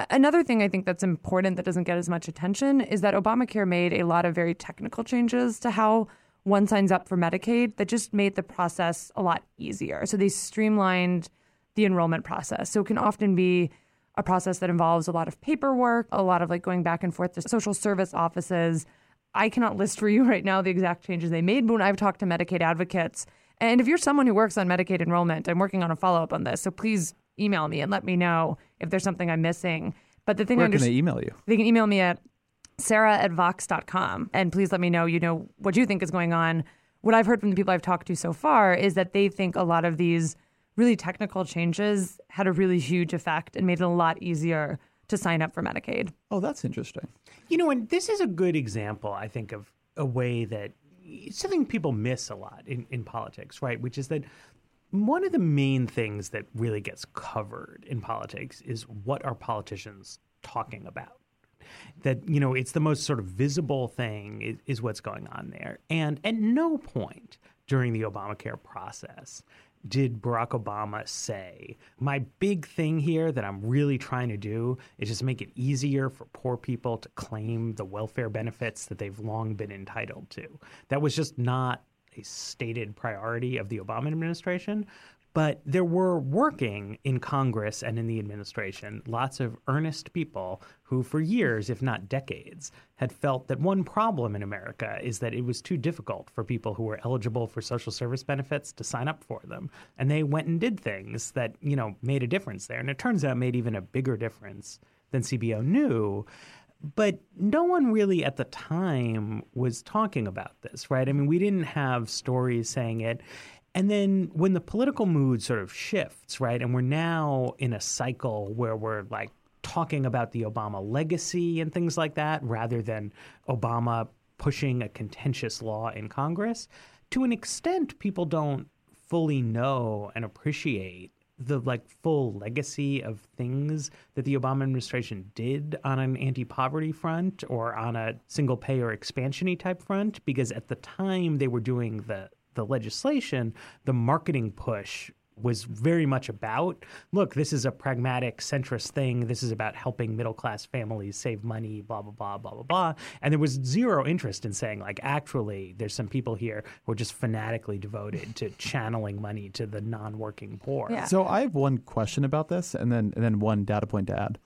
Another thing I think that's important that doesn't get as much attention is that Obamacare made a lot of very technical changes to how one signs up for Medicaid that just made the process a lot easier. So they streamlined the enrollment process. So it can often be a process that involves a lot of paperwork, a lot of like going back and forth to social service offices. I cannot list for you right now the exact changes they made, but when I've talked to Medicaid advocates, and if you're someone who works on Medicaid enrollment, I'm working on a follow up on this. So please email me and let me know if there's something I'm missing. But the thing Where I can understand. they email you? They can email me at sarah at vox.com. And please let me know, you know, what you think is going on. What I've heard from the people I've talked to so far is that they think a lot of these really technical changes had a really huge effect and made it a lot easier to sign up for Medicaid. Oh, that's interesting. You know, and this is a good example, I think, of a way that something people miss a lot in, in politics, right? Which is that one of the main things that really gets covered in politics is what are politicians talking about? That, you know, it's the most sort of visible thing is, is what's going on there. And at no point during the Obamacare process did Barack Obama say, My big thing here that I'm really trying to do is just make it easier for poor people to claim the welfare benefits that they've long been entitled to? That was just not a stated priority of the Obama administration. But there were working in Congress and in the administration lots of earnest people who, for years, if not decades, had felt that one problem in America is that it was too difficult for people who were eligible for social service benefits to sign up for them. And they went and did things that, you know, made a difference there. And it turns out made even a bigger difference than CBO knew. But no one really at the time was talking about this, right? I mean, we didn't have stories saying it. And then when the political mood sort of shifts, right, and we're now in a cycle where we're like talking about the Obama legacy and things like that rather than Obama pushing a contentious law in Congress, to an extent, people don't fully know and appreciate the like full legacy of things that the Obama administration did on an anti-poverty front or on a single payer expansiony type front because at the time they were doing the the legislation, the marketing push was very much about look, this is a pragmatic, centrist thing. This is about helping middle class families save money, blah, blah, blah, blah, blah, blah. And there was zero interest in saying, like, actually, there's some people here who are just fanatically devoted to channeling money to the non working poor. Yeah. So I have one question about this, and then and then one data point to add.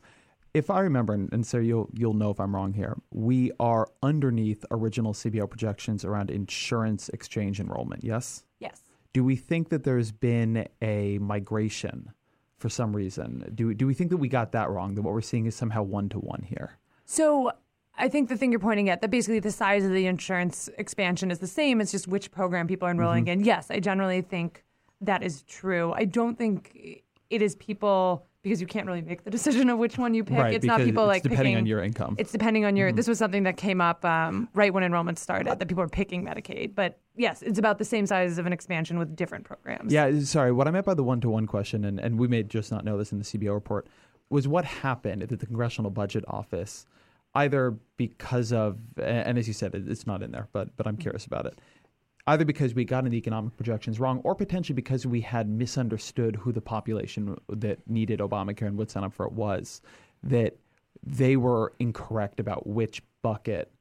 If I remember, and, and so you'll you'll know if I'm wrong here, we are underneath original CBO projections around insurance exchange enrollment. Yes. Yes. Do we think that there's been a migration for some reason? Do do we think that we got that wrong? That what we're seeing is somehow one to one here? So I think the thing you're pointing at that basically the size of the insurance expansion is the same. It's just which program people are enrolling Mm-hmm. in. Yes, I generally think that is true. I don't think it is people because you can't really make the decision of which one you pick. Right, it's not people it's like depending picking, on your income. It's depending on Mm-hmm. your. This was something that came up um, right when enrollment started that people were picking Medicaid. But yes, it's about the same size of an expansion with different programs. Yeah, sorry. What I meant by the one to one question, and, and we may just not know this in the CBO report, was what happened at the Congressional Budget Office, either because of, and as you said, it's not in there, but but I'm curious about it. Either because we got in the economic projections wrong, or potentially because we had misunderstood who the population that needed Obamacare and would sign up for it was, that they were incorrect about which bucket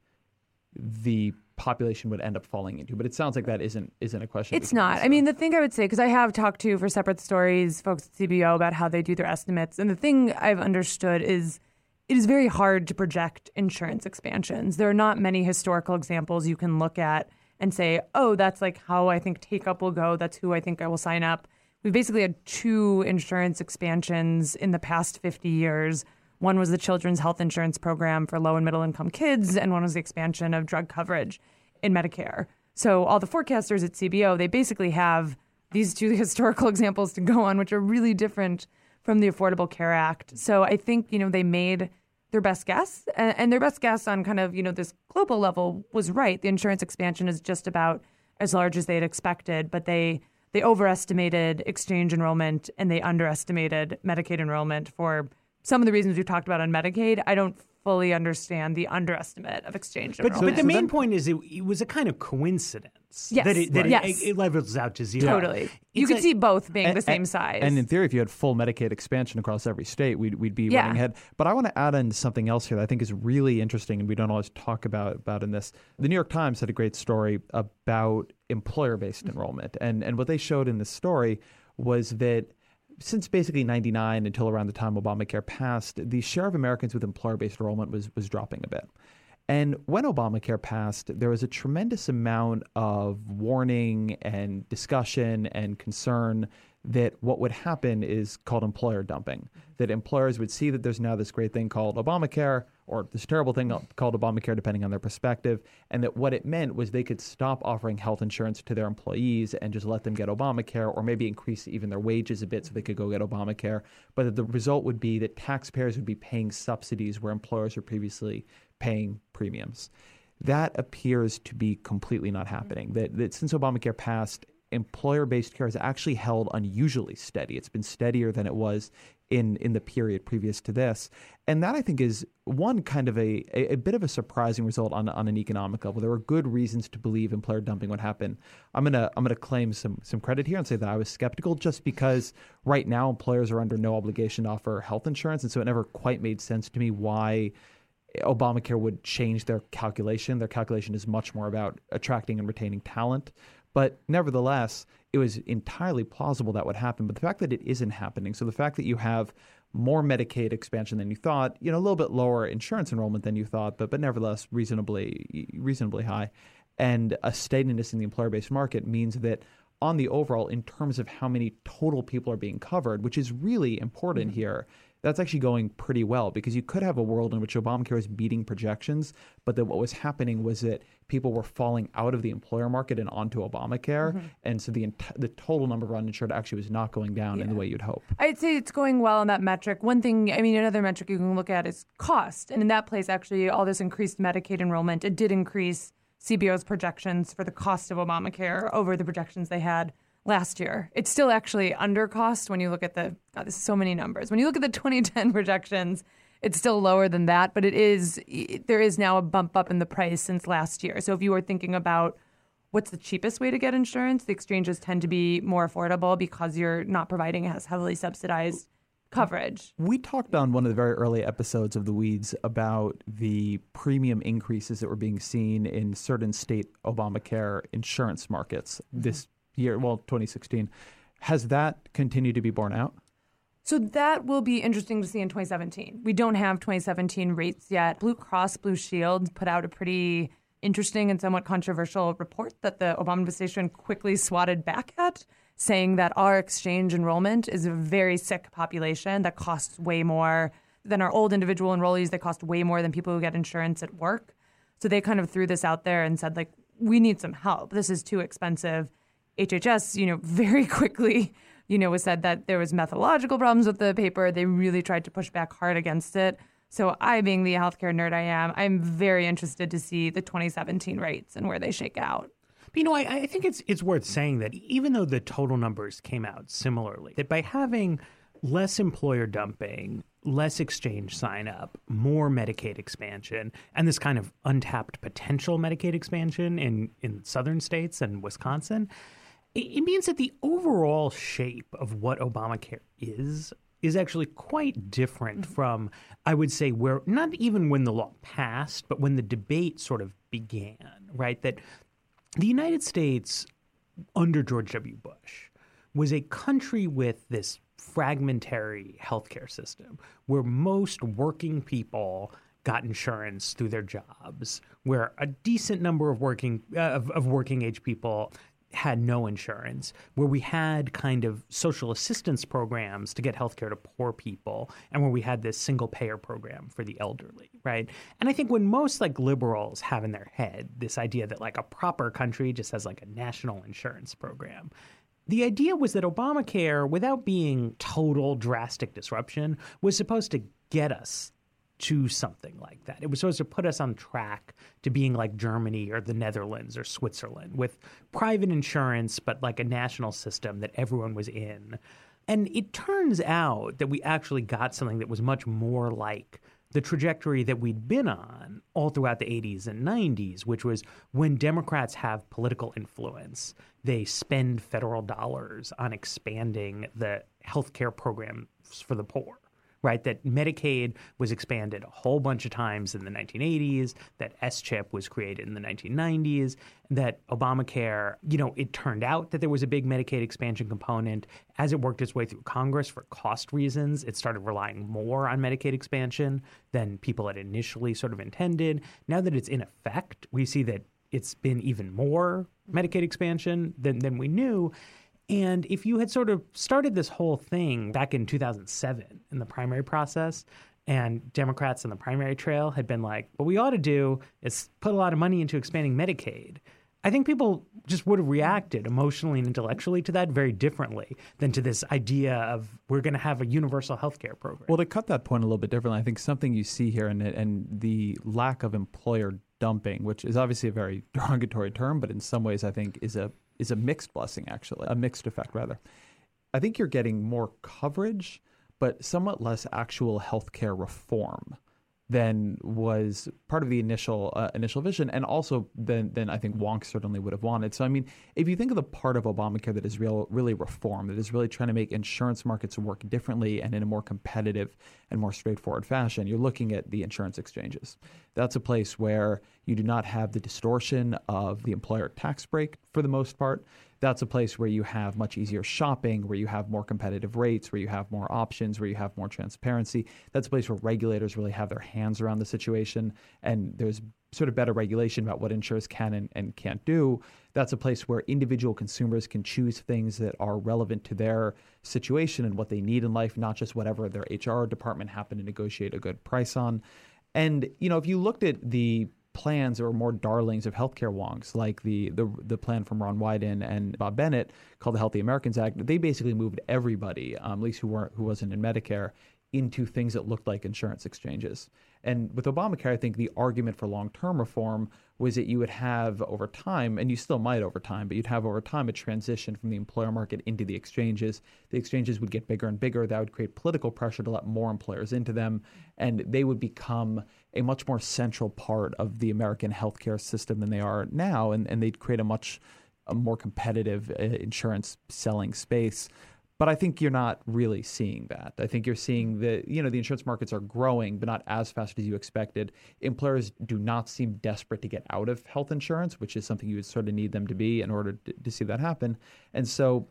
the population would end up falling into. But it sounds like that isn't isn't a question. It's not. I mean, the thing I would say, because I have talked to for separate stories folks at CBO about how they do their estimates, and the thing I've understood is it is very hard to project insurance expansions. There are not many historical examples you can look at and say, oh, that's like how I think take up will go. That's who I think I will sign up. We've basically had two insurance expansions in the past 50 years. One was the Children's Health Insurance Program for low and middle income kids, and one was the expansion of drug coverage in Medicare. So all the forecasters at CBO, they basically have these two historical examples to go on, which are really different from the Affordable Care Act. So I think, you know, they made their best guess and, their best guess on kind of, you know, this global level was right. The insurance expansion is just about as large as they had expected, but they they overestimated exchange enrollment and they underestimated Medicaid enrollment for some of the reasons we've talked about on Medicaid, I don't fully understand the underestimate of exchange But, enrollment. but the main point is it, it was a kind of coincidence Yes, that it, that right. it, Yes. it levels out to zero. totally. You could a- see both being the same and- size. And in theory, if you had full Medicaid expansion across every state, we'd, we'd be Yeah. running ahead. But I want to add in something else here that I think is really interesting and we don't always talk about, about in this. The New York Times had a great story about employer based Mm-hmm. enrollment. And, and what they showed in this story was that since basically 99 until around the time Obamacare passed, the share of Americans with employer based enrollment was, was dropping a bit. And when Obamacare passed, there was a tremendous amount of warning and discussion and concern that what would happen is called employer dumping. Mm-hmm. That employers would see that there's now this great thing called Obamacare, or this terrible thing called Obamacare, depending on their perspective, and that what it meant was they could stop offering health insurance to their employees and just let them get Obamacare, or maybe increase even their wages a bit so they could go get Obamacare. But that the result would be that taxpayers would be paying subsidies where employers were previously paying premiums. That appears to be completely not happening. Mm-hmm. That, that since Obamacare passed, employer based care has actually held unusually steady. It's been steadier than it was in, in the period previous to this. And that I think is one kind of a, a, a bit of a surprising result on, on an economic level. There were good reasons to believe employer dumping would happen. I'm gonna I'm gonna claim some some credit here and say that I was skeptical just because right now employers are under no obligation to offer health insurance. And so it never quite made sense to me why Obamacare would change their calculation. Their calculation is much more about attracting and retaining talent. But nevertheless, it was entirely plausible that would happen. But the fact that it isn't happening, so the fact that you have more Medicaid expansion than you thought, you know, a little bit lower insurance enrollment than you thought, but but nevertheless reasonably reasonably high, and a steadiness in the employer-based market means that on the overall, in terms of how many total people are being covered, which is really important mm-hmm. here, that's actually going pretty well because you could have a world in which Obamacare was beating projections, but that what was happening was that people were falling out of the employer market and onto Obamacare, mm-hmm. and so the ent- the total number of uninsured actually was not going down in the way you'd hope. I'd say it's going well on that metric. One thing, I mean, another metric you can look at is cost. And in that place, actually, all this increased Medicaid enrollment, it did increase CBO's projections for the cost of Obamacare over the projections they had last year. It's still actually under cost when you look at the, God, there's so many numbers. When you look at the 2010 projections, it's still lower than that, but it is, there is now a bump up in the price since last year. So if you were thinking about what's the cheapest way to get insurance, the exchanges tend to be more affordable because you're not providing as heavily subsidized coverage. We talked on one of the very early episodes of The Weeds about the premium increases that were being seen in certain state Obamacare insurance markets mm-hmm. this year, well, 2016. Has that continued to be borne out? So that will be interesting to see in 2017. We don't have 2017 rates yet. Blue Cross Blue Shield put out a pretty interesting and somewhat controversial report that the Obama administration quickly swatted back at, saying that our exchange enrollment is a very sick population that costs way more than our old individual enrollees that cost way more than people who get insurance at work. So they kind of threw this out there and said like we need some help. This is too expensive. HHS, you know, very quickly, you know, was said that there was methodological problems with the paper. They really tried to push back hard against it. So I, being the healthcare nerd I am, I'm very interested to see the 2017 rates and where they shake out. But, you know, I, I think it's it's worth saying that even though the total numbers came out similarly, that by having less employer dumping, less exchange sign up, more Medicaid expansion, and this kind of untapped potential Medicaid expansion in, in southern states and Wisconsin, it, means that the overall shape of what Obamacare is is actually quite different from, I would say, where not even when the law passed, but when the debate sort of began, right? That the United States under George W. Bush was a country with this fragmentary healthcare system where most working people got insurance through their jobs, where a decent number of working uh, of, of working age people had no insurance, where we had kind of social assistance programs to get healthcare to poor people, and where we had this single payer program for the elderly, right? And I think when most like liberals have in their head this idea that like a proper country just has like a national insurance program, the idea was that Obamacare, without being total drastic disruption, was supposed to get us to something like that. It was supposed to put us on track to being like Germany or the Netherlands or Switzerland with private insurance, but like a national system that everyone was in. And it turns out that we actually got something that was much more like the trajectory that we'd been on all throughout the 80s and 90s, which was when Democrats have political influence, they spend federal dollars on expanding the healthcare programs for the poor right? That Medicaid was expanded a whole bunch of times in the 1980s, that S-chip was created in the 1990s, that Obamacare, you know, it turned out that there was a big Medicaid expansion component. As it worked its way through Congress for cost reasons, it started relying more on Medicaid expansion than people had initially sort of intended. Now that it's in effect, we see that it's been even more Medicaid expansion than, than we knew. And if you had sort of started this whole thing back in 2007 in the primary process, and Democrats in the primary trail had been like, what we ought to do is put a lot of money into expanding Medicaid. I think people just would have reacted emotionally and intellectually to that very differently than to this idea of we're going to have a universal health care program. Well, to cut that point a little bit differently, I think something you see here and, and the lack of employer dumping, which is obviously a very derogatory term, but in some ways I think is a is a mixed blessing, actually, a mixed effect, rather. I think you're getting more coverage, but somewhat less actual healthcare reform than was part of the initial uh, initial vision, and also than than I think Wonk certainly would have wanted. So I mean, if you think of the part of Obamacare that is real, really reform, that is really trying to make insurance markets work differently and in a more competitive and more straightforward fashion, you're looking at the insurance exchanges. That's a place where you do not have the distortion of the employer tax break for the most part that's a place where you have much easier shopping, where you have more competitive rates, where you have more options, where you have more transparency. That's a place where regulators really have their hands around the situation and there's sort of better regulation about what insurers can and, and can't do. That's a place where individual consumers can choose things that are relevant to their situation and what they need in life, not just whatever their HR department happened to negotiate a good price on. And you know, if you looked at the plans were more darlings of healthcare wonks, like the, the the plan from Ron Wyden and Bob Bennett called the Healthy Americans Act. They basically moved everybody, um, at least who weren't who wasn't in Medicare, into things that looked like insurance exchanges. And with Obamacare, I think the argument for long term reform was that you would have over time, and you still might over time, but you'd have over time a transition from the employer market into the exchanges. The exchanges would get bigger and bigger. That would create political pressure to let more employers into them, and they would become a much more central part of the American healthcare system than they are now, and, and they'd create a much a more competitive uh, insurance selling space. But I think you're not really seeing that. I think you're seeing that you know the insurance markets are growing, but not as fast as you expected. Employers do not seem desperate to get out of health insurance, which is something you would sort of need them to be in order to, to see that happen. And so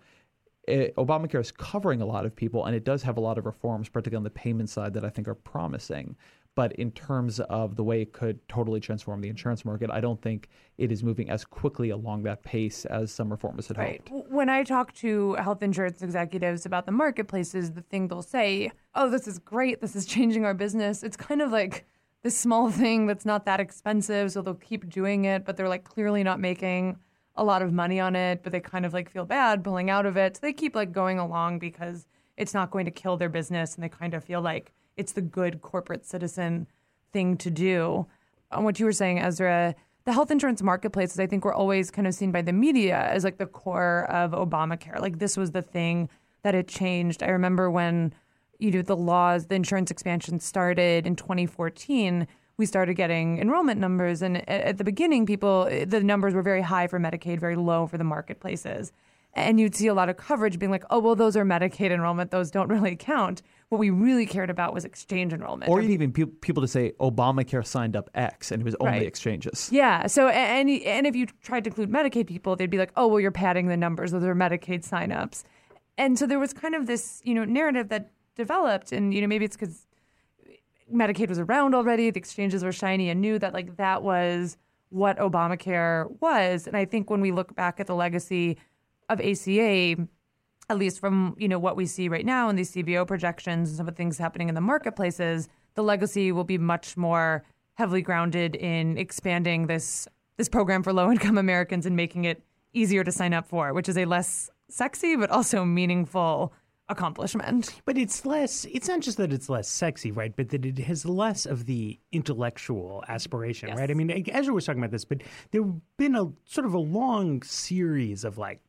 it, eh, Obamacare is covering a lot of people, and it does have a lot of reforms, particularly on the payment side, that I think are promising. But in terms of the way it could totally transform the insurance market, I don't think it is moving as quickly along that pace as some reformers had right. hoped. When I talk to health insurance executives about the marketplaces, the thing they'll say, oh, this is great. This is changing our business. It's kind of like this small thing that's not that expensive. So they'll keep doing it, but they're like clearly not making a lot of money on it, but they kind of like feel bad pulling out of it. So they keep like going along because it's not going to kill their business and they kind of feel like it's the good corporate citizen thing to do. On what you were saying, Ezra, the health insurance marketplaces, I think, were always kind of seen by the media as like the core of Obamacare. Like this was the thing that had changed. I remember when you know the laws, the insurance expansion started in 2014. We started getting enrollment numbers, and at the beginning, people the numbers were very high for Medicaid, very low for the marketplaces and you'd see a lot of coverage being like, oh, well, those are Medicaid enrollment. Those don't really count. What we really cared about was exchange enrollment. Or, or even pe- people to say Obamacare signed up X and it was only right. exchanges. Yeah. So, and, and if you tried to include Medicaid people, they'd be like, oh, well, you're padding the numbers. Those are Medicaid signups. And so there was kind of this, you know, narrative that developed. And, you know, maybe it's because Medicaid was around already, the exchanges were shiny and new, that like that was what Obamacare was. And I think when we look back at the legacy, of ACA, at least from you know what we see right now in these CBO projections and some of the things happening in the marketplaces, the legacy will be much more heavily grounded in expanding this this program for low income Americans and making it easier to sign up for, which is a less sexy but also meaningful accomplishment. But it's less, it's not just that it's less sexy, right? But that it has less of the intellectual aspiration, yes. right? I mean, Ezra was talking about this, but there have been a sort of a long series of like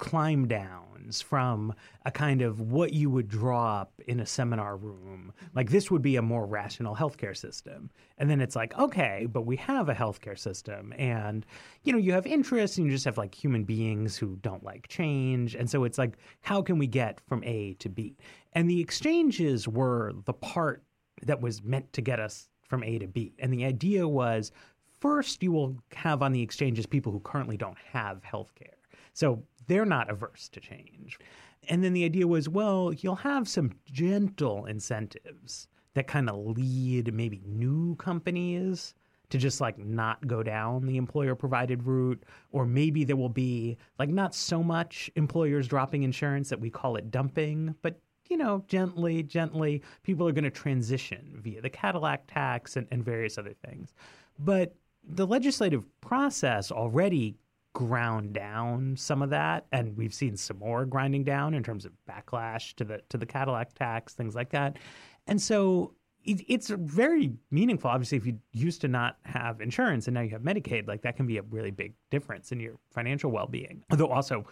climb downs from a kind of what you would draw up in a seminar room. Like this would be a more rational healthcare system. And then it's like, okay, but we have a healthcare system and you know, you have interests and you just have like human beings who don't like change. And so it's like, how can we get from A to B? And the exchanges were the part that was meant to get us from A to B. And the idea was first you will have on the exchanges people who currently don't have healthcare. So they're not averse to change. And then the idea was, well, you'll have some gentle incentives that kind of lead maybe new companies to just like not go down the employer provided route or maybe there will be like not so much employers dropping insurance that we call it dumping but you know gently gently people are going to transition via the cadillac tax and, and various other things but the legislative process already ground down some of that and we've seen some more grinding down in terms of backlash to the to the Cadillac tax things like that. And so it, it's very meaningful obviously if you used to not have insurance and now you have Medicaid like that can be a really big difference in your financial well-being. Although also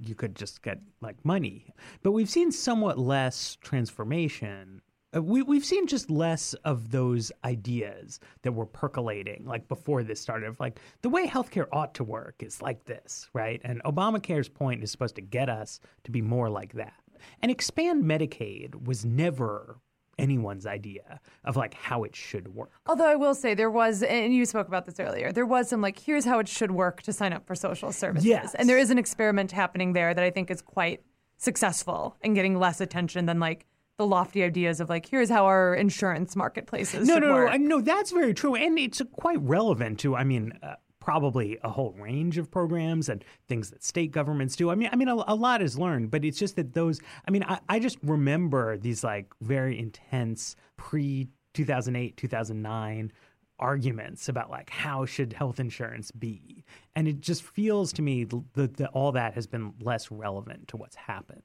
you could just get like money. But we've seen somewhat less transformation Uh, we, we've seen just less of those ideas that were percolating like before this started of like the way healthcare ought to work is like this right and obamacare's point is supposed to get us to be more like that and expand medicaid was never anyone's idea of like how it should work Although I will say there was, and you spoke about this earlier, there was some like, here's how it should work to sign up for social services. Yes. And there is an experiment happening there that I think is quite successful in getting less attention than like the lofty ideas of like, here's how our insurance marketplaces no no work. no no that's very true and it's quite relevant to i mean uh, probably a whole range of programs and things that state governments do. I mean i mean a, a lot is learned but it's just that those i mean i, I just remember these like very intense pre 2008 2009 arguments about like how should health insurance be? And it just feels to me that, that all that has been less relevant to what's happened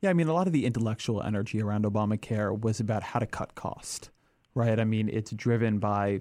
Yeah, I mean, a lot of the intellectual energy around Obamacare was about how to cut cost, right? I mean, it's driven by,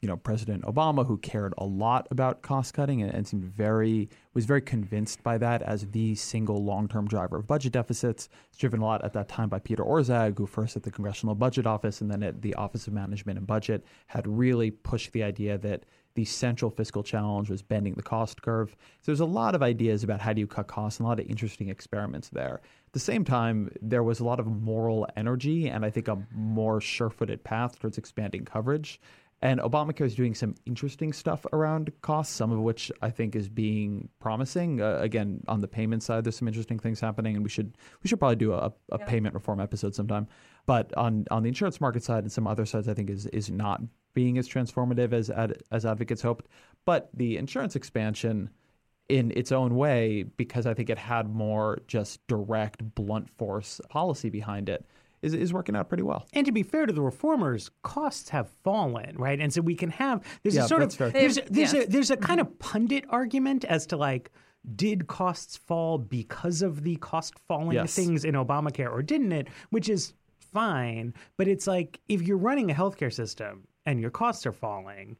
you know, President Obama, who cared a lot about cost cutting and, and seemed very was very convinced by that as the single long term driver of budget deficits. It's driven a lot at that time by Peter Orszag, who first at the Congressional Budget Office and then at the Office of Management and Budget had really pushed the idea that the central fiscal challenge was bending the cost curve. So there's a lot of ideas about how do you cut costs and a lot of interesting experiments there. At the same time, there was a lot of moral energy and I think a more sure-footed path towards expanding coverage. And Obamacare is doing some interesting stuff around costs, some of which I think is being promising. Uh, again, on the payment side, there's some interesting things happening, and we should we should probably do a, a payment reform episode sometime. But on on the insurance market side and some other sides, I think is is not being as transformative as ad, as advocates hoped. But the insurance expansion, in its own way, because I think it had more just direct, blunt force policy behind it, is is working out pretty well. And to be fair to the reformers, costs have fallen, right? And so we can have there's Yeah, a sort of fair. there's there's yeah. a there's a kind of mm-hmm. pundit argument as to like did costs fall because of the cost falling Yes. things in Obamacare or didn't it? Which is fine, but it's like if you're running a healthcare system and your costs are falling,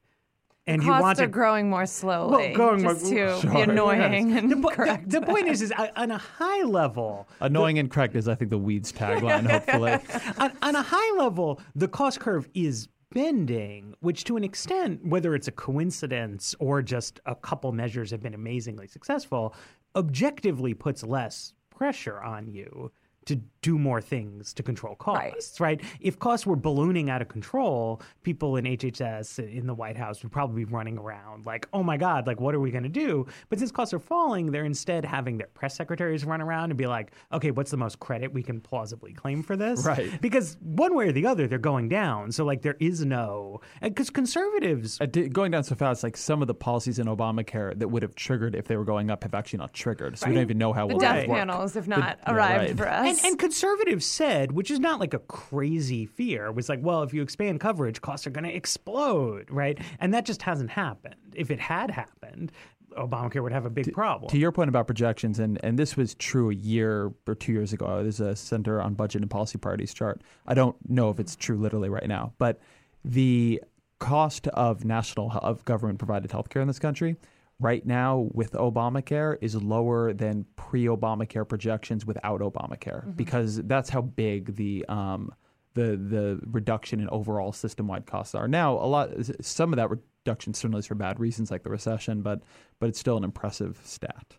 and you Costs want are to growing more slowly, Well, going just more- to Sure. be annoying the, and po- correct. the, the point is, is uh, on a high level, Annoying and correct is, I think, the weeds tagline. hopefully, on, on a high level, the cost curve is bending, which to an extent, whether it's a coincidence or just a couple measures have been amazingly successful, objectively puts less pressure on you to do more things to control costs, right? If costs were ballooning out of control, people in HHS in the White House would probably be running around like, "Oh my god, like what are we going to do?" But since costs are falling, they're instead having their press secretaries run around and be like, "Okay, what's the most credit we can plausibly claim for this?" Right. Because one way or the other, they're going down. So like there is no because conservatives Uh, di- going down so fast, like some of the policies in Obamacare that would have triggered if they were going up have actually not triggered. So we don't even know how the well death they work. panels have not yeah, arrived right. for us. And, and conservatives said, which is not like a crazy fear, was like, well, if you expand coverage, costs are going to explode, right? And that just hasn't happened. If it had happened, Obamacare would have a big problem. To your point about projections, and, and this was true a year or two years ago. There's a Center on Budget and Policy Priorities chart. I don't know if it's true literally right now, but the cost of national of government provided healthcare in this country right now with Obamacare is lower than pre-Obamacare projections without Obamacare because that's how big the um, the the reduction in overall system-wide costs are. Now, a lot some of that reduction certainly is for bad reasons like the recession, but but it's still an impressive stat.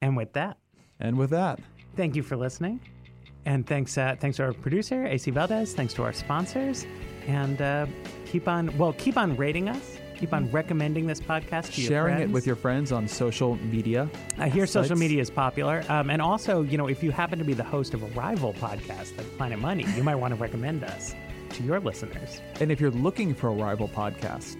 And with that, And with that, thank you for listening. And thanks, uh, thanks to our producer, AC Valdez. Thanks to our sponsors. And uh, keep on, well, keep on rating us. Keep on recommending this podcast to your sharing it friends. with your friends on social media. I hear social media is popular. Um, and also, you know, if you happen to be the host of a rival podcast like Planet Money, you might want to recommend us to your listeners. And if you're looking for a rival podcast,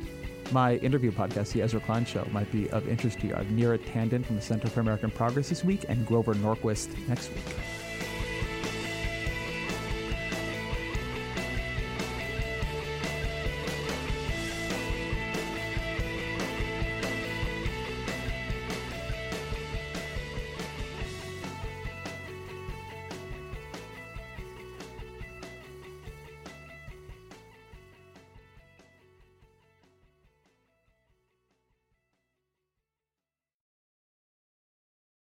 my interview podcast, The Ezra Klein Show, might be of interest to you. I have Neera Tandon from the Center for American Progress this week and Grover Norquist next week.